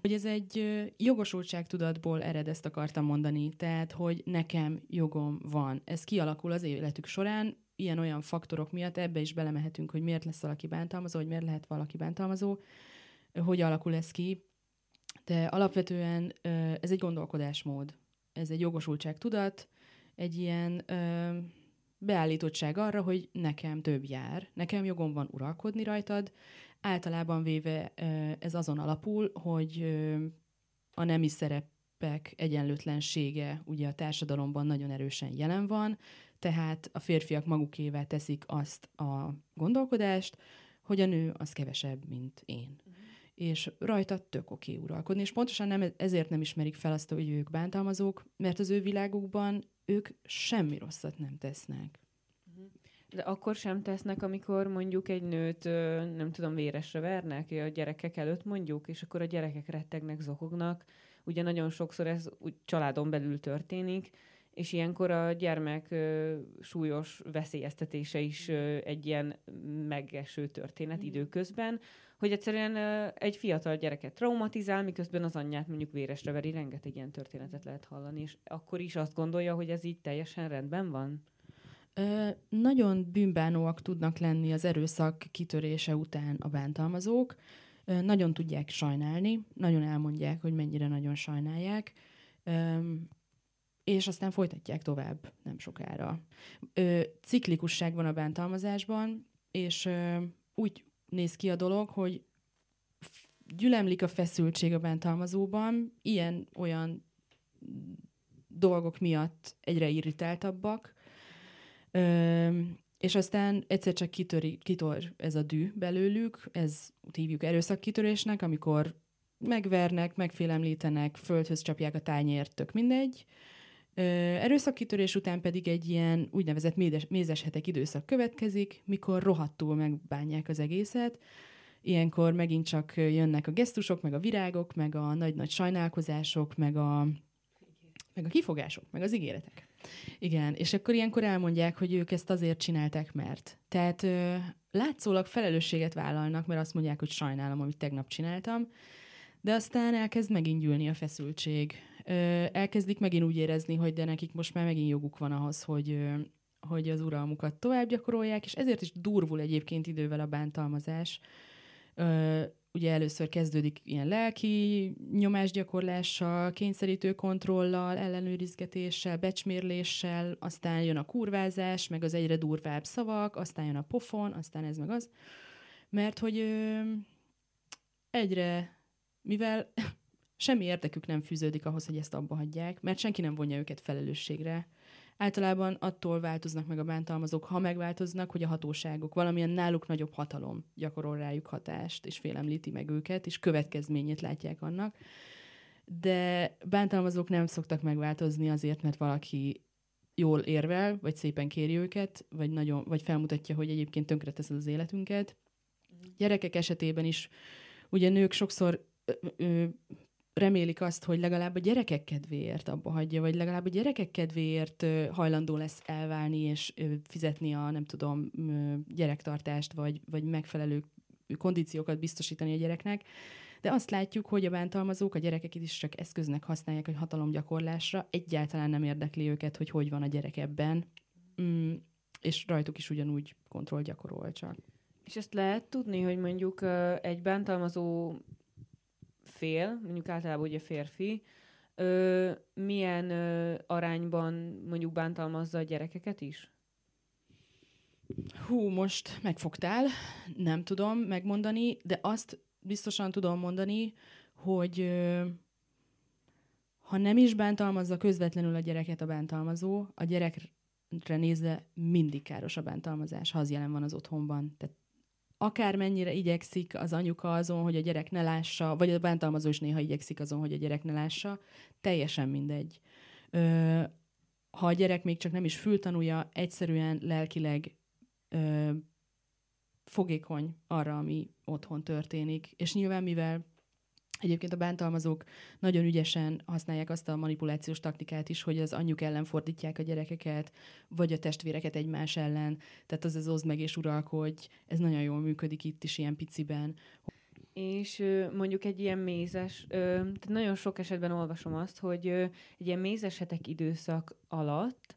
hogy ez egy jogosultságtudatból ered, ezt akartam mondani, tehát, hogy nekem jogom van. Ez kialakul az életük során, ilyen-olyan faktorok miatt, ebbe is belemehetünk, hogy miért lesz valaki bántalmazó, hogy miért lehet valaki bántalmazó, hogy alakul ez ki, de alapvetően ez egy gondolkodásmód, ez egy jogosultságtudat, egy ilyen beállítottság arra, hogy nekem több jár, nekem jogom van uralkodni rajtad, Általában véve ez azon alapul, hogy a nemi szerepek egyenlőtlensége ugye a társadalomban nagyon erősen jelen van, tehát a férfiak magukével teszik azt a gondolkodást, hogy a nő az kevesebb, mint én. Uh-huh. És rajta tök oké uralkodni. És pontosan nem, ezért nem ismerik fel azt, hogy ők bántalmazók, mert az ő világukban ők semmi rosszat nem tesznek. De akkor sem tesznek, amikor mondjuk egy nőt, nem tudom, véresre vernek a gyerekek előtt mondjuk, és akkor a gyerekek rettegnek, zokognak. Ugye nagyon sokszor ez úgy családon belül történik, és ilyenkor a gyermek súlyos veszélyeztetése is egy ilyen megeső történet mm. időközben, hogy egyszerűen egy fiatal gyereket traumatizál, miközben az anyját mondjuk véresre veri, rengeteg ilyen történetet lehet hallani, és akkor is azt gondolja, hogy ez így teljesen rendben van? Nagyon bűnbánóak tudnak lenni az erőszak kitörése után a bántalmazók, nagyon tudják sajnálni, nagyon elmondják, hogy mennyire nagyon sajnálják, és aztán folytatják tovább nem sokára. Ciklikusság van a bántalmazásban, és úgy néz ki a dolog, hogy gyülemlik a feszültség a bántalmazóban, ilyen-olyan dolgok miatt egyre irritáltabbak, És aztán egyszer csak kitöri, kitör ez a dű belőlük, ez hívjuk erőszakkitörésnek, amikor megvernek, megfélemlítenek, földhöz csapják a tányért, tök mindegy. Ö, erőszakkitörés után pedig egy ilyen úgynevezett mézes, mézes hetek időszak következik, mikor rohadtul megbánják az egészet. Ilyenkor megint csak jönnek a gesztusok, meg a virágok, meg a nagy-nagy sajnálkozások, meg a, meg a kifogások, meg az ígéretek. Igen, és akkor ilyenkor elmondják, hogy ők ezt azért csinálták, mert. Tehát ö, látszólag felelősséget vállalnak, mert azt mondják, hogy sajnálom, amit tegnap csináltam, de aztán elkezd megint gyűlni a feszültség. Ö, elkezdik megint úgy érezni, hogy de nekik most már megint joguk van ahhoz, hogy, ö, hogy az uralmukat tovább gyakorolják, és ezért is durvul egyébként idővel a bántalmazás. Ö, ugye először kezdődik ilyen lelki nyomásgyakorlással, kényszerítő kontrollal, ellenőrizgetéssel, becsmérléssel, aztán jön a kurvázás, meg az egyre durvább szavak, aztán jön a pofon, aztán ez meg az. Mert hogy ö, egyre, mivel (laughs) semmi érdekük nem fűződik ahhoz, hogy ezt abba hagyják, mert senki nem vonja őket felelősségre, Általában attól változnak meg a bántalmazók, ha megváltoznak, hogy a hatóságok valamilyen náluk nagyobb hatalom gyakorol rájuk hatást, és félemlíti meg őket, és következményét látják annak. De bántalmazók nem szoktak megváltozni azért, mert valaki jól érvel, vagy szépen kéri őket, vagy, nagyon, vagy felmutatja, hogy egyébként tönkreteszed az életünket. Gyerekek esetében is, ugye nők sokszor ö, remélik azt, hogy legalább a gyerekek kedvéért abba hagyja, vagy legalább a gyerekek kedvéért hajlandó lesz elválni és fizetni a, nem tudom, gyerektartást, vagy, vagy megfelelő kondíciókat biztosítani a gyereknek. De azt látjuk, hogy a bántalmazók a gyerekeket is csak eszköznek használják a hatalomgyakorlásra. Egyáltalán nem érdekli őket, hogy hogy van a gyerek ebben. Mm, és rajtuk is ugyanúgy kontroll gyakorol csak. És ezt lehet tudni, hogy mondjuk egy bántalmazó fél, mondjuk általában ugye férfi, ö, milyen ö, arányban mondjuk bántalmazza a gyerekeket is? Hú, most megfogtál, nem tudom megmondani, de azt biztosan tudom mondani, hogy ö, ha nem is bántalmazza közvetlenül a gyereket a bántalmazó, a gyerekre nézve mindig káros a bántalmazás, ha az jelen van az otthonban. Tehát akármennyire igyekszik az anyuka azon, hogy a gyerek ne lássa, vagy a bántalmazó is néha igyekszik azon, hogy a gyerek ne lássa, teljesen mindegy. Ö, ha a gyerek még csak nem is fültanúja, egyszerűen lelkileg ö, fogékony arra, ami otthon történik. És nyilván, mivel Egyébként a bántalmazók nagyon ügyesen használják azt a manipulációs taktikát is, hogy az anyjuk ellen fordítják a gyerekeket, vagy a testvéreket egymás ellen. Tehát az az oszd meg és uralkodj, ez nagyon jól működik itt is ilyen piciben. És mondjuk egy ilyen mézes, tehát nagyon sok esetben olvasom azt, hogy egy ilyen mézes hetek időszak alatt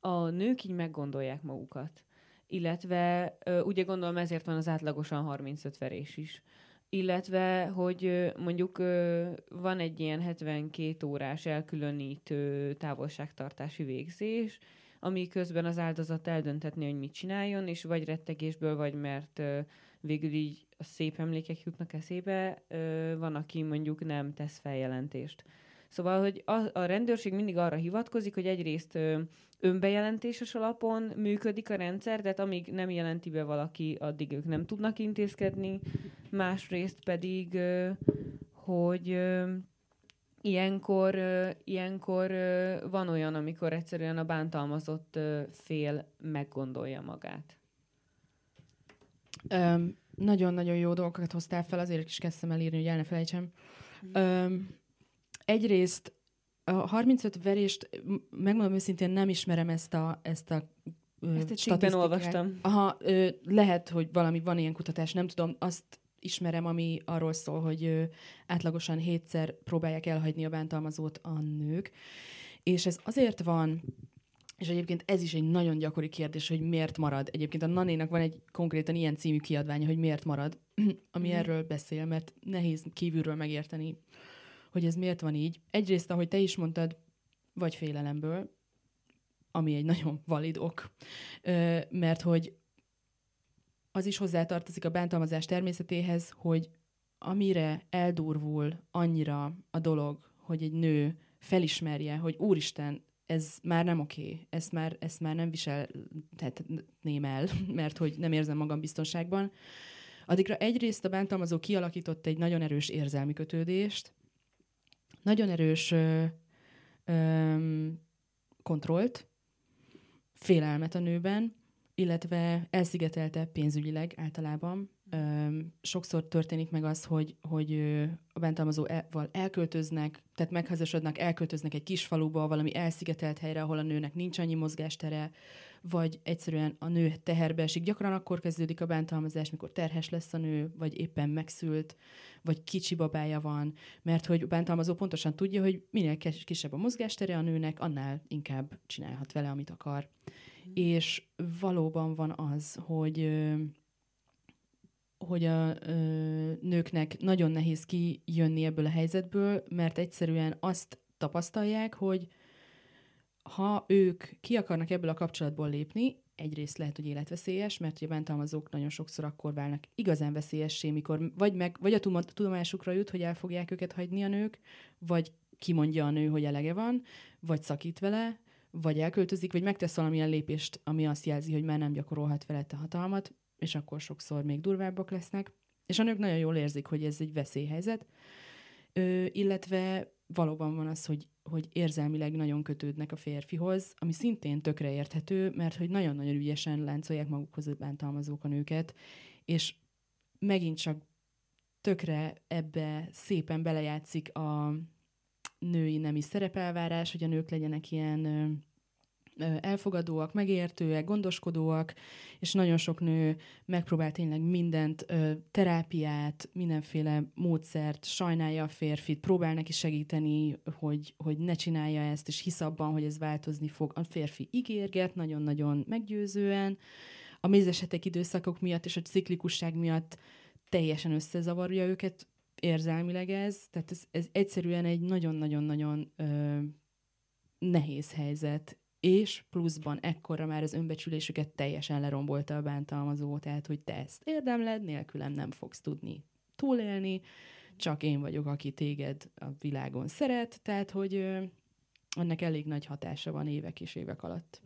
a nők így meggondolják magukat. Illetve ugye gondolom ezért van az átlagosan 35 verés is illetve, hogy mondjuk van egy ilyen 72 órás elkülönítő távolságtartási végzés, ami közben az áldozat eldöntetni, hogy mit csináljon, és vagy rettegésből, vagy mert végül így a szép emlékek jutnak eszébe, van, aki mondjuk nem tesz feljelentést. Szóval, hogy a, a rendőrség mindig arra hivatkozik, hogy egyrészt önbejelentéses alapon működik a rendszer, tehát amíg nem jelenti be valaki, addig ők nem tudnak intézkedni. Másrészt pedig, hogy ilyenkor, ilyenkor van olyan, amikor egyszerűen a bántalmazott fél meggondolja magát. Um, nagyon-nagyon jó dolgokat hoztál fel, azért is kezdtem el írni, hogy el ne felejtsem. Um, egyrészt a 35 verést, megmondom őszintén, nem ismerem ezt a, ezt a ezt egy cikkben olvastam. Aha, ö, lehet, hogy valami van ilyen kutatás, nem tudom, azt ismerem, ami arról szól, hogy ö, átlagosan hétszer próbálják elhagyni a bántalmazót a nők. És ez azért van, és egyébként ez is egy nagyon gyakori kérdés, hogy miért marad. Egyébként a Nanénak van egy konkrétan ilyen című kiadványa, hogy miért marad, (clears throat) ami mm. erről beszél, mert nehéz kívülről megérteni hogy ez miért van így. Egyrészt, ahogy te is mondtad, vagy félelemből, ami egy nagyon valid ok, mert hogy az is hozzátartozik a bántalmazás természetéhez, hogy amire eldurvul annyira a dolog, hogy egy nő felismerje, hogy úristen, ez már nem oké, ezt már, ezt már nem viselhetném el, (laughs) mert hogy nem érzem magam biztonságban. Addigra egyrészt a bántalmazó kialakított egy nagyon erős érzelmi kötődést, nagyon erős ö, ö, kontrollt, félelmet a nőben, illetve elszigetelte pénzügyileg általában. Ö, sokszor történik meg az, hogy, hogy a bántalmazóval elköltöznek, tehát megházasodnak, elköltöznek egy kis faluba, valami elszigetelt helyre, ahol a nőnek nincs annyi mozgástere, vagy egyszerűen a nő teherbe esik. Gyakran akkor kezdődik a bántalmazás, mikor terhes lesz a nő, vagy éppen megszült, vagy kicsi babája van, mert hogy a bántalmazó pontosan tudja, hogy minél kisebb a mozgástere a nőnek, annál inkább csinálhat vele, amit akar. Mm. És valóban van az, hogy hogy a ö, nőknek nagyon nehéz kijönni ebből a helyzetből, mert egyszerűen azt tapasztalják, hogy ha ők ki akarnak ebből a kapcsolatból lépni, egyrészt lehet, hogy életveszélyes, mert a bántalmazók nagyon sokszor akkor válnak igazán veszélyessé, mikor vagy, meg, vagy a tudomásukra jut, hogy el fogják őket hagyni a nők, vagy kimondja a nő, hogy elege van, vagy szakít vele, vagy elköltözik, vagy megtesz valamilyen lépést, ami azt jelzi, hogy már nem gyakorolhat vele a hatalmat, és akkor sokszor még durvábbak lesznek. És a nők nagyon jól érzik, hogy ez egy veszélyhelyzet. Ö, illetve valóban van az, hogy, hogy érzelmileg nagyon kötődnek a férfihoz, ami szintén tökre érthető, mert hogy nagyon-nagyon ügyesen láncolják magukhoz a bántalmazók a nőket, és megint csak tökre ebbe szépen belejátszik a női nemi szerepelvárás, hogy a nők legyenek ilyen elfogadóak, megértőek, gondoskodóak, és nagyon sok nő megpróbál tényleg mindent, terápiát, mindenféle módszert, sajnálja a férfit, próbál neki segíteni, hogy, hogy ne csinálja ezt, és hisz abban, hogy ez változni fog. A férfi ígérget nagyon-nagyon meggyőzően, a mézesetek időszakok miatt és a ciklikusság miatt teljesen összezavarja őket érzelmileg ez, tehát ez, ez egyszerűen egy nagyon-nagyon-nagyon nehéz helyzet, és pluszban ekkora már az önbecsülésüket teljesen lerombolta a bántalmazó, tehát hogy te ezt érdemled, nélkülem nem fogsz tudni túlélni, csak én vagyok, aki téged a világon szeret, tehát hogy ö, ennek elég nagy hatása van évek és évek alatt.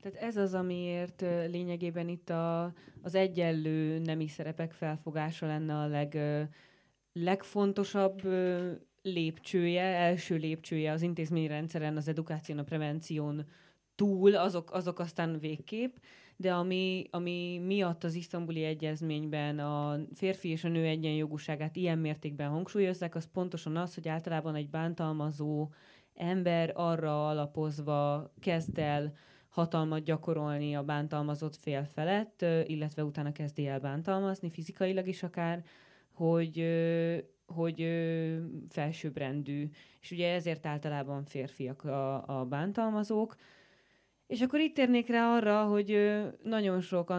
Tehát ez az, amiért lényegében itt a, az egyenlő nemi szerepek felfogása lenne a leg, legfontosabb lépcsője, első lépcsője az intézményrendszeren, az edukáción, a prevención túl, azok, azok aztán végképp, de ami, ami miatt az isztambuli egyezményben a férfi és a nő egyenjogúságát ilyen mértékben hangsúlyozzák, az pontosan az, hogy általában egy bántalmazó ember arra alapozva kezd el hatalmat gyakorolni a bántalmazott fél felett, illetve utána kezdi el bántalmazni, fizikailag is akár, hogy, hogy felsőbbrendű. És ugye ezért általában férfiak a, a bántalmazók. És akkor itt térnék rá arra, hogy nagyon sok,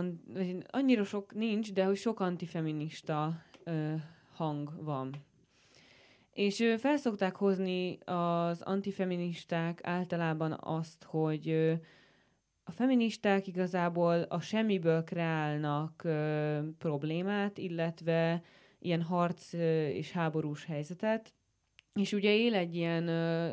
annyira sok nincs, de hogy sok antifeminista hang van. És felszokták hozni az antifeministák általában azt, hogy a feministák igazából a semmiből kreálnak ö, problémát, illetve ilyen harc és háborús helyzetet, és ugye él egy ilyen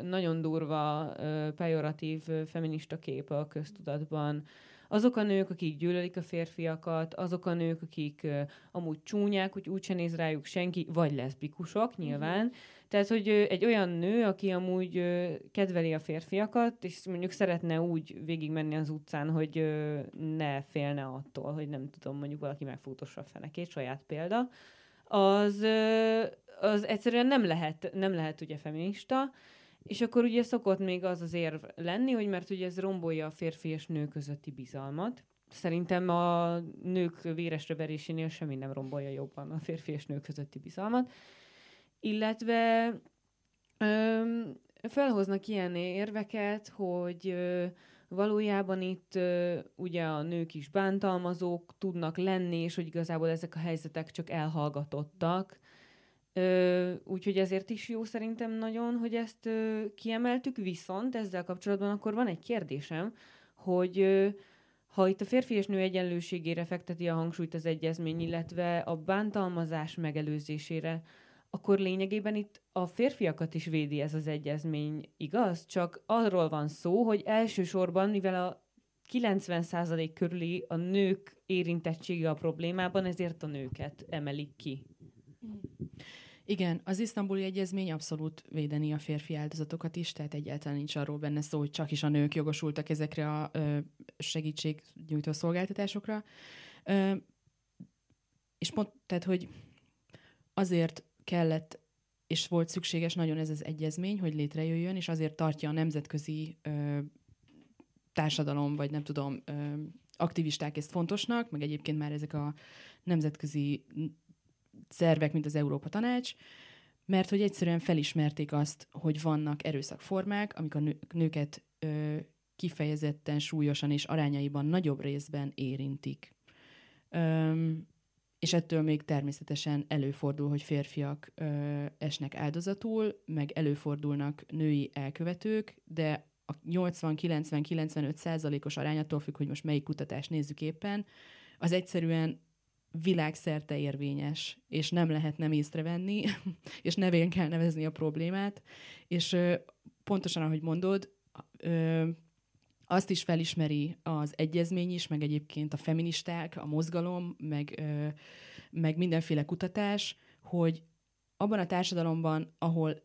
nagyon durva, pejoratív feminista kép a köztudatban. Azok a nők, akik gyűlölik a férfiakat, azok a nők, akik amúgy csúnyák, hogy úgyse néz rájuk senki, vagy leszbikusok nyilván, mm-hmm tehát, hogy egy olyan nő, aki amúgy kedveli a férfiakat, és mondjuk szeretne úgy végigmenni az utcán, hogy ne félne attól, hogy nem tudom, mondjuk valaki megfutossa a fenekét, saját példa, az, az egyszerűen nem lehet, nem lehet ugye feminista, és akkor ugye szokott még az az érv lenni, hogy mert ugye ez rombolja a férfi és nő közötti bizalmat. Szerintem a nők véresre verésénél semmi nem rombolja jobban a férfi és nő közötti bizalmat illetve öm, felhoznak ilyen érveket, hogy ö, valójában itt ö, ugye a nők is bántalmazók tudnak lenni, és hogy igazából ezek a helyzetek csak elhallgatottak. Ö, úgyhogy ezért is jó szerintem nagyon, hogy ezt ö, kiemeltük, viszont ezzel kapcsolatban akkor van egy kérdésem, hogy ö, ha itt a férfi és nő egyenlőségére fekteti a hangsúlyt az egyezmény, illetve a bántalmazás megelőzésére, akkor lényegében itt a férfiakat is védi ez az egyezmény, igaz? Csak arról van szó, hogy elsősorban, mivel a 90% körüli a nők érintettsége a problémában, ezért a nőket emelik ki. Igen, az isztambuli egyezmény abszolút védeni a férfi áldozatokat is, tehát egyáltalán nincs arról benne szó, hogy csak is a nők jogosultak ezekre a ö, segítségnyújtó szolgáltatásokra. Ö, és pont, tehát, hogy azért kellett és volt szükséges nagyon ez az egyezmény, hogy létrejöjjön, és azért tartja a nemzetközi ö, társadalom, vagy nem tudom, ö, aktivisták ezt fontosnak, meg egyébként már ezek a nemzetközi szervek, mint az Európa Tanács, mert hogy egyszerűen felismerték azt, hogy vannak erőszakformák, amik a nő, nőket ö, kifejezetten súlyosan és arányaiban nagyobb részben érintik. Öm, és ettől még természetesen előfordul, hogy férfiak ö, esnek áldozatul, meg előfordulnak női elkövetők, de a 80-90-95 százalékos arányatól függ, hogy most melyik kutatást nézzük éppen, az egyszerűen világszerte érvényes, és nem lehet nem észrevenni, (laughs) és nevén kell nevezni a problémát, és ö, pontosan ahogy mondod, ö, azt is felismeri az egyezmény is, meg egyébként a feministák, a mozgalom, meg, meg mindenféle kutatás, hogy abban a társadalomban, ahol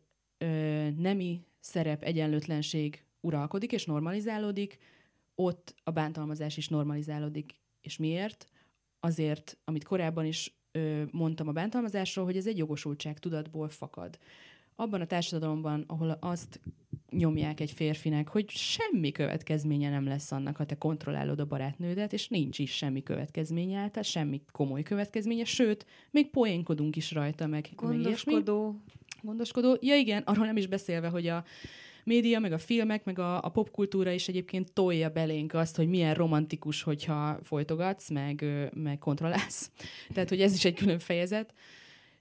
nemi szerep egyenlőtlenség uralkodik és normalizálódik, ott a bántalmazás is normalizálódik. És miért? Azért, amit korábban is ö, mondtam a bántalmazásról, hogy ez egy jogosultság tudatból fakad abban a társadalomban, ahol azt nyomják egy férfinek, hogy semmi következménye nem lesz annak, ha te kontrollálod a barátnődet, és nincs is semmi következménye, tehát semmi komoly következménye, sőt, még poénkodunk is rajta, meg Gondoskodó. Meg Gondoskodó. Ja igen, arról nem is beszélve, hogy a média, meg a filmek, meg a, a popkultúra is egyébként tolja belénk azt, hogy milyen romantikus, hogyha folytogatsz, meg, meg kontrollálsz. Tehát, hogy ez is egy külön fejezet.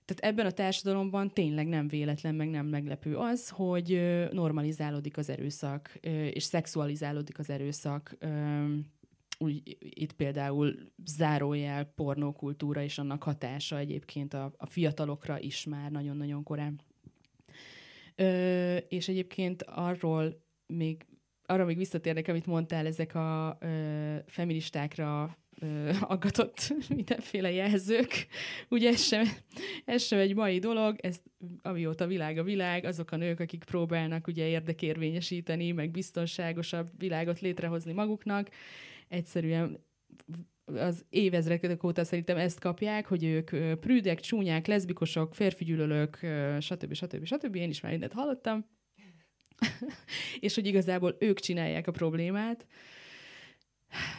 Tehát ebben a társadalomban tényleg nem véletlen, meg nem meglepő az, hogy normalizálódik az erőszak, és szexualizálódik az erőszak. Úgy, itt például zárójel pornókultúra és annak hatása egyébként a, a fiatalokra is már nagyon-nagyon korán. Ö, és egyébként arról még arra még visszatérnek, amit mondtál, ezek a ö, feministákra ö, aggatott (laughs) mindenféle jelzők. Ugye ez sem, ez sem egy mai dolog, ez amióta világ a világ, azok a nők, akik próbálnak ugye érdekérvényesíteni, meg biztonságosabb világot létrehozni maguknak, egyszerűen az évezredek óta szerintem ezt kapják, hogy ők prűdek, csúnyák, leszbikusok, férfigyűlölők, stb. stb. stb. Én is már mindent hallottam. (laughs) és hogy igazából ők csinálják a problémát.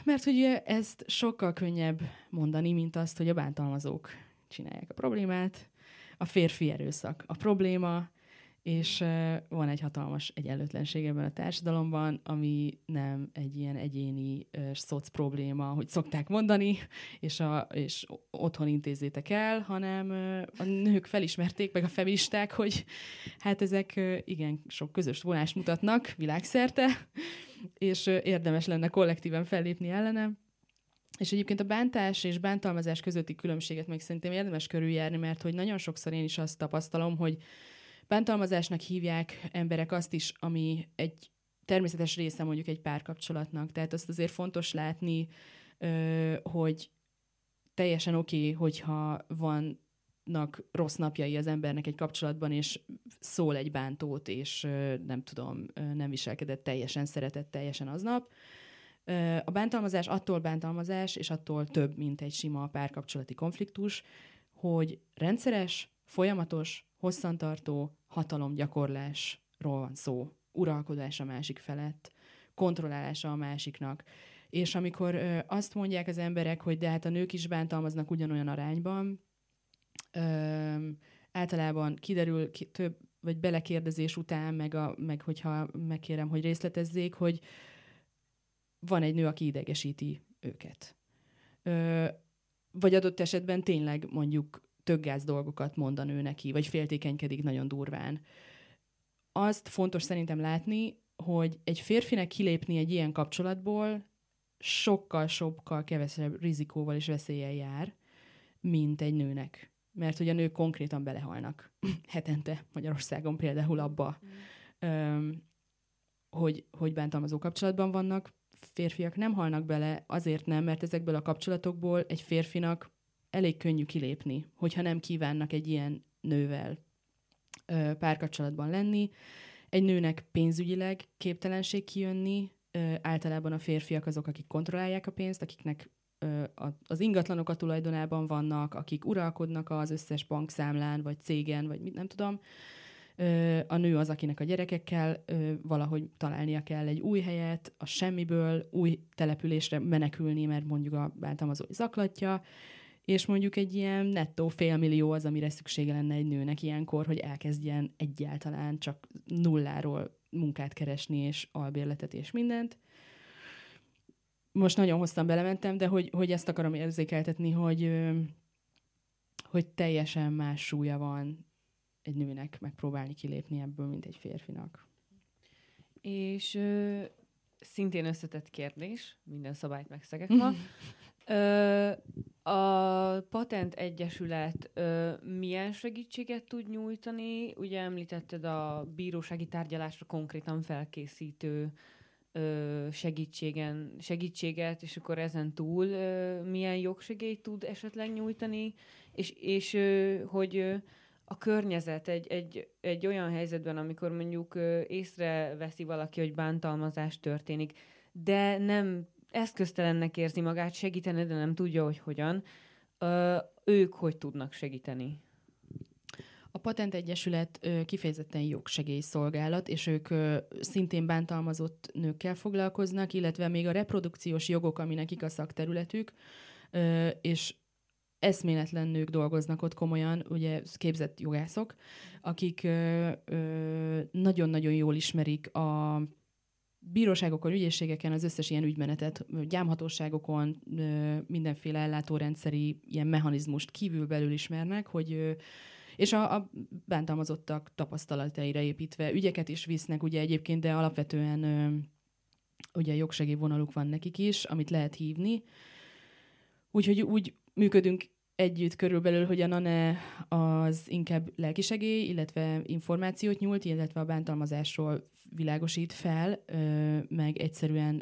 Mert hogy ezt sokkal könnyebb mondani, mint azt, hogy a bántalmazók csinálják a problémát. A férfi erőszak a probléma, és van egy hatalmas egyenlőtlenség ebben a társadalomban, ami nem egy ilyen egyéni szoc probléma, hogy szokták mondani, és, a, és otthon intézzétek el, hanem a nők felismerték, meg a feministák, hogy hát ezek igen sok közös vonást mutatnak világszerte, és érdemes lenne kollektíven fellépni ellene. És egyébként a bántás és bántalmazás közötti különbséget meg szerintem érdemes körüljárni, mert hogy nagyon sokszor én is azt tapasztalom, hogy Bántalmazásnak hívják emberek azt is, ami egy természetes része mondjuk egy párkapcsolatnak. Tehát azt azért fontos látni, hogy teljesen oké, okay, hogyha vannak rossz napjai az embernek egy kapcsolatban, és szól egy bántót, és nem tudom, nem viselkedett teljesen, szeretett teljesen aznap. A bántalmazás attól bántalmazás, és attól több, mint egy sima párkapcsolati konfliktus, hogy rendszeres, folyamatos, hosszantartó hatalomgyakorlásról van szó, uralkodás a másik felett, kontrollálása a másiknak. És amikor azt mondják az emberek, hogy de hát a nők is bántalmaznak ugyanolyan arányban, ö, általában kiderül ki, több, vagy belekérdezés után, meg, a, meg hogyha megkérem, hogy részletezzék, hogy van egy nő, aki idegesíti őket. Ö, vagy adott esetben tényleg mondjuk töggáz dolgokat mond a nő neki, vagy féltékenykedik nagyon durván. Azt fontos szerintem látni, hogy egy férfinek kilépni egy ilyen kapcsolatból sokkal-sokkal kevesebb rizikóval és veszéllyel jár, mint egy nőnek. Mert hogy a nők konkrétan belehalnak (clears throat) hetente Magyarországon például abba, mm. hogy, hogy bántalmazó kapcsolatban vannak. Férfiak nem halnak bele, azért nem, mert ezekből a kapcsolatokból egy férfinak elég könnyű kilépni, hogyha nem kívánnak egy ilyen nővel ö, párkapcsolatban lenni. Egy nőnek pénzügyileg képtelenség kijönni, ö, általában a férfiak azok, akik kontrollálják a pénzt, akiknek az ingatlanok a tulajdonában vannak, akik uralkodnak az összes bankszámlán, vagy cégen, vagy mit nem tudom. A nő az, akinek a gyerekekkel valahogy találnia kell egy új helyet, a semmiből új településre menekülni, mert mondjuk a bántalmazói zaklatja, és mondjuk egy ilyen nettó félmillió az, amire szüksége lenne egy nőnek ilyenkor, hogy elkezdjen egyáltalán csak nulláról munkát keresni, és albérletet, és mindent. Most nagyon hosszan belementem, de hogy, hogy ezt akarom érzékeltetni, hogy, hogy teljesen más súlya van egy nőnek megpróbálni kilépni ebből, mint egy férfinak. És ö, szintén összetett kérdés, minden szabályt megszegek ma. (laughs) Ö, a Patent Egyesület ö, milyen segítséget tud nyújtani? Ugye említetted a bírósági tárgyalásra konkrétan felkészítő segítségen, segítséget, és akkor ezen túl milyen jogsegélyt tud esetleg nyújtani, és, és hogy a környezet egy, egy, egy olyan helyzetben, amikor mondjuk észreveszi valaki, hogy bántalmazás történik, de nem eszköztelennek érzi magát segíteni, de nem tudja, hogy hogyan. Ők hogy tudnak segíteni? A Patent Egyesület kifejezetten jogsegélyszolgálat, és ők szintén bántalmazott nőkkel foglalkoznak, illetve még a reprodukciós jogok, ami nekik a szakterületük, és eszméletlen nők dolgoznak ott komolyan, ugye képzett jogászok, akik nagyon-nagyon jól ismerik a bíróságokon, ügyészségeken az összes ilyen ügymenetet, gyámhatóságokon mindenféle ellátórendszeri ilyen mechanizmust kívülbelül ismernek, hogy és a, a bántalmazottak tapasztalataira építve ügyeket is visznek, ugye egyébként, de alapvetően ugye jogsegély vonaluk van nekik is, amit lehet hívni. Úgyhogy úgy működünk együtt körülbelül, hogy a NANE az inkább lelkisegély, illetve információt nyújt, illetve a bántalmazásról világosít fel, meg egyszerűen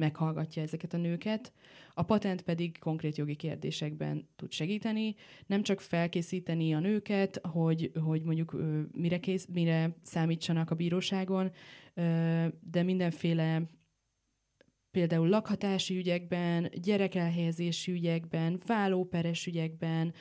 meghallgatja ezeket a nőket. A patent pedig konkrét jogi kérdésekben tud segíteni, nem csak felkészíteni a nőket, hogy, hogy mondjuk mire, kész, mire számítsanak a bíróságon, de mindenféle például lakhatási ügyekben, gyerekelhelyezési ügyekben, vállóperes ügyekben,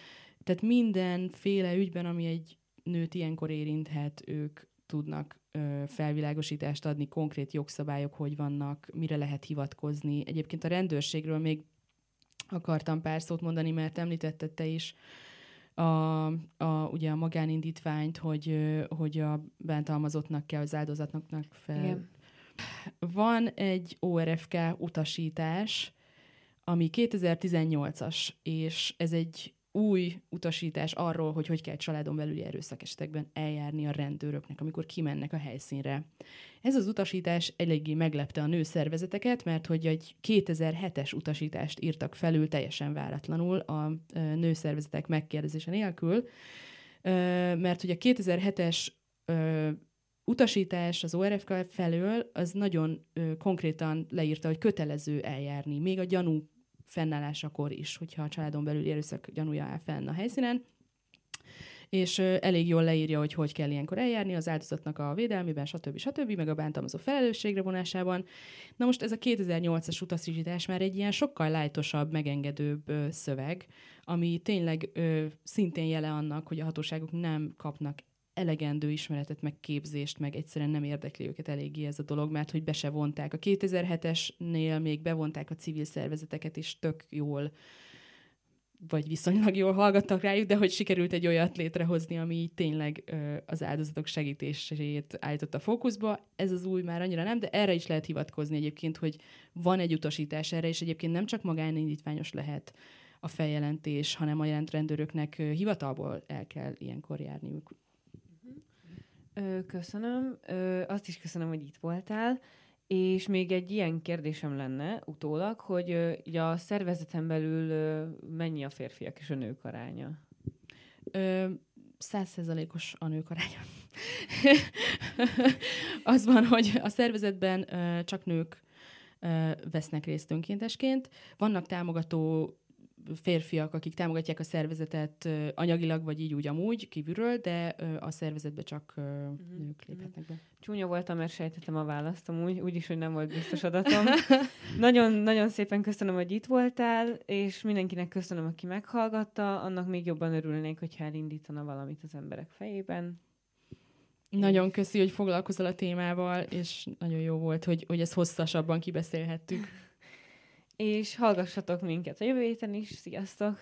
tehát mindenféle ügyben, ami egy nőt ilyenkor érinthet, ők tudnak felvilágosítást adni, konkrét jogszabályok hogy vannak, mire lehet hivatkozni. Egyébként a rendőrségről még akartam pár szót mondani, mert említetted te is a, a, ugye a magánindítványt, hogy, hogy a bántalmazottnak kell, az áldozatnak fel. Igen. Van egy ORFK utasítás, ami 2018-as, és ez egy új utasítás arról, hogy hogy kell családon belüli erőszak esetekben eljárni a rendőröknek, amikor kimennek a helyszínre. Ez az utasítás eléggé meglepte a nőszervezeteket, mert hogy egy 2007-es utasítást írtak felül teljesen váratlanul a nőszervezetek megkérdezése nélkül, mert hogy a 2007-es utasítás az ORFK felől az nagyon konkrétan leírta, hogy kötelező eljárni, még a gyanú fennállásakor is, hogyha a családon belül erőszak gyanúja áll fenn a helyszínen, és elég jól leírja, hogy hogy kell ilyenkor eljárni az áldozatnak a védelmében, stb. stb., meg a bántalmazó felelősségre vonásában. Na most ez a 2008-as utasítás már egy ilyen sokkal lájtosabb, megengedőbb szöveg, ami tényleg ö, szintén jele annak, hogy a hatóságok nem kapnak elegendő ismeretet, meg képzést, meg egyszerűen nem érdekli őket eléggé ez a dolog, mert hogy be se vonták. A 2007-esnél még bevonták a civil szervezeteket is tök jól, vagy viszonylag jól hallgattak rájuk, de hogy sikerült egy olyat létrehozni, ami tényleg ö, az áldozatok segítését állította fókuszba. Ez az új már annyira nem, de erre is lehet hivatkozni egyébként, hogy van egy utasítás erre, és egyébként nem csak magánindítványos lehet a feljelentés, hanem a jelent rendőröknek hivatalból el kell ilyenkor járniuk. Köszönöm. Azt is köszönöm, hogy itt voltál. És még egy ilyen kérdésem lenne utólag, hogy ugye a szervezeten belül mennyi a férfiak és a nők aránya? Százszerzalékos a nők aránya. (laughs) az van, hogy a szervezetben csak nők vesznek részt önkéntesként. Vannak támogató férfiak, akik támogatják a szervezetet anyagilag, vagy így úgy amúgy kívülről, de a szervezetbe csak uh-huh. nők léphetnek be. Csúnya voltam, mert sejtettem a választ amúgy, úgyis, hogy nem volt biztos adatom. (laughs) nagyon, nagyon szépen köszönöm, hogy itt voltál, és mindenkinek köszönöm, aki meghallgatta. Annak még jobban örülnék, hogyha elindítana valamit az emberek fejében. Nagyon köszi, hogy foglalkozol a témával, és nagyon jó volt, hogy, hogy ezt hosszasabban kibeszélhettük és hallgassatok minket a jövő héten is. Sziasztok!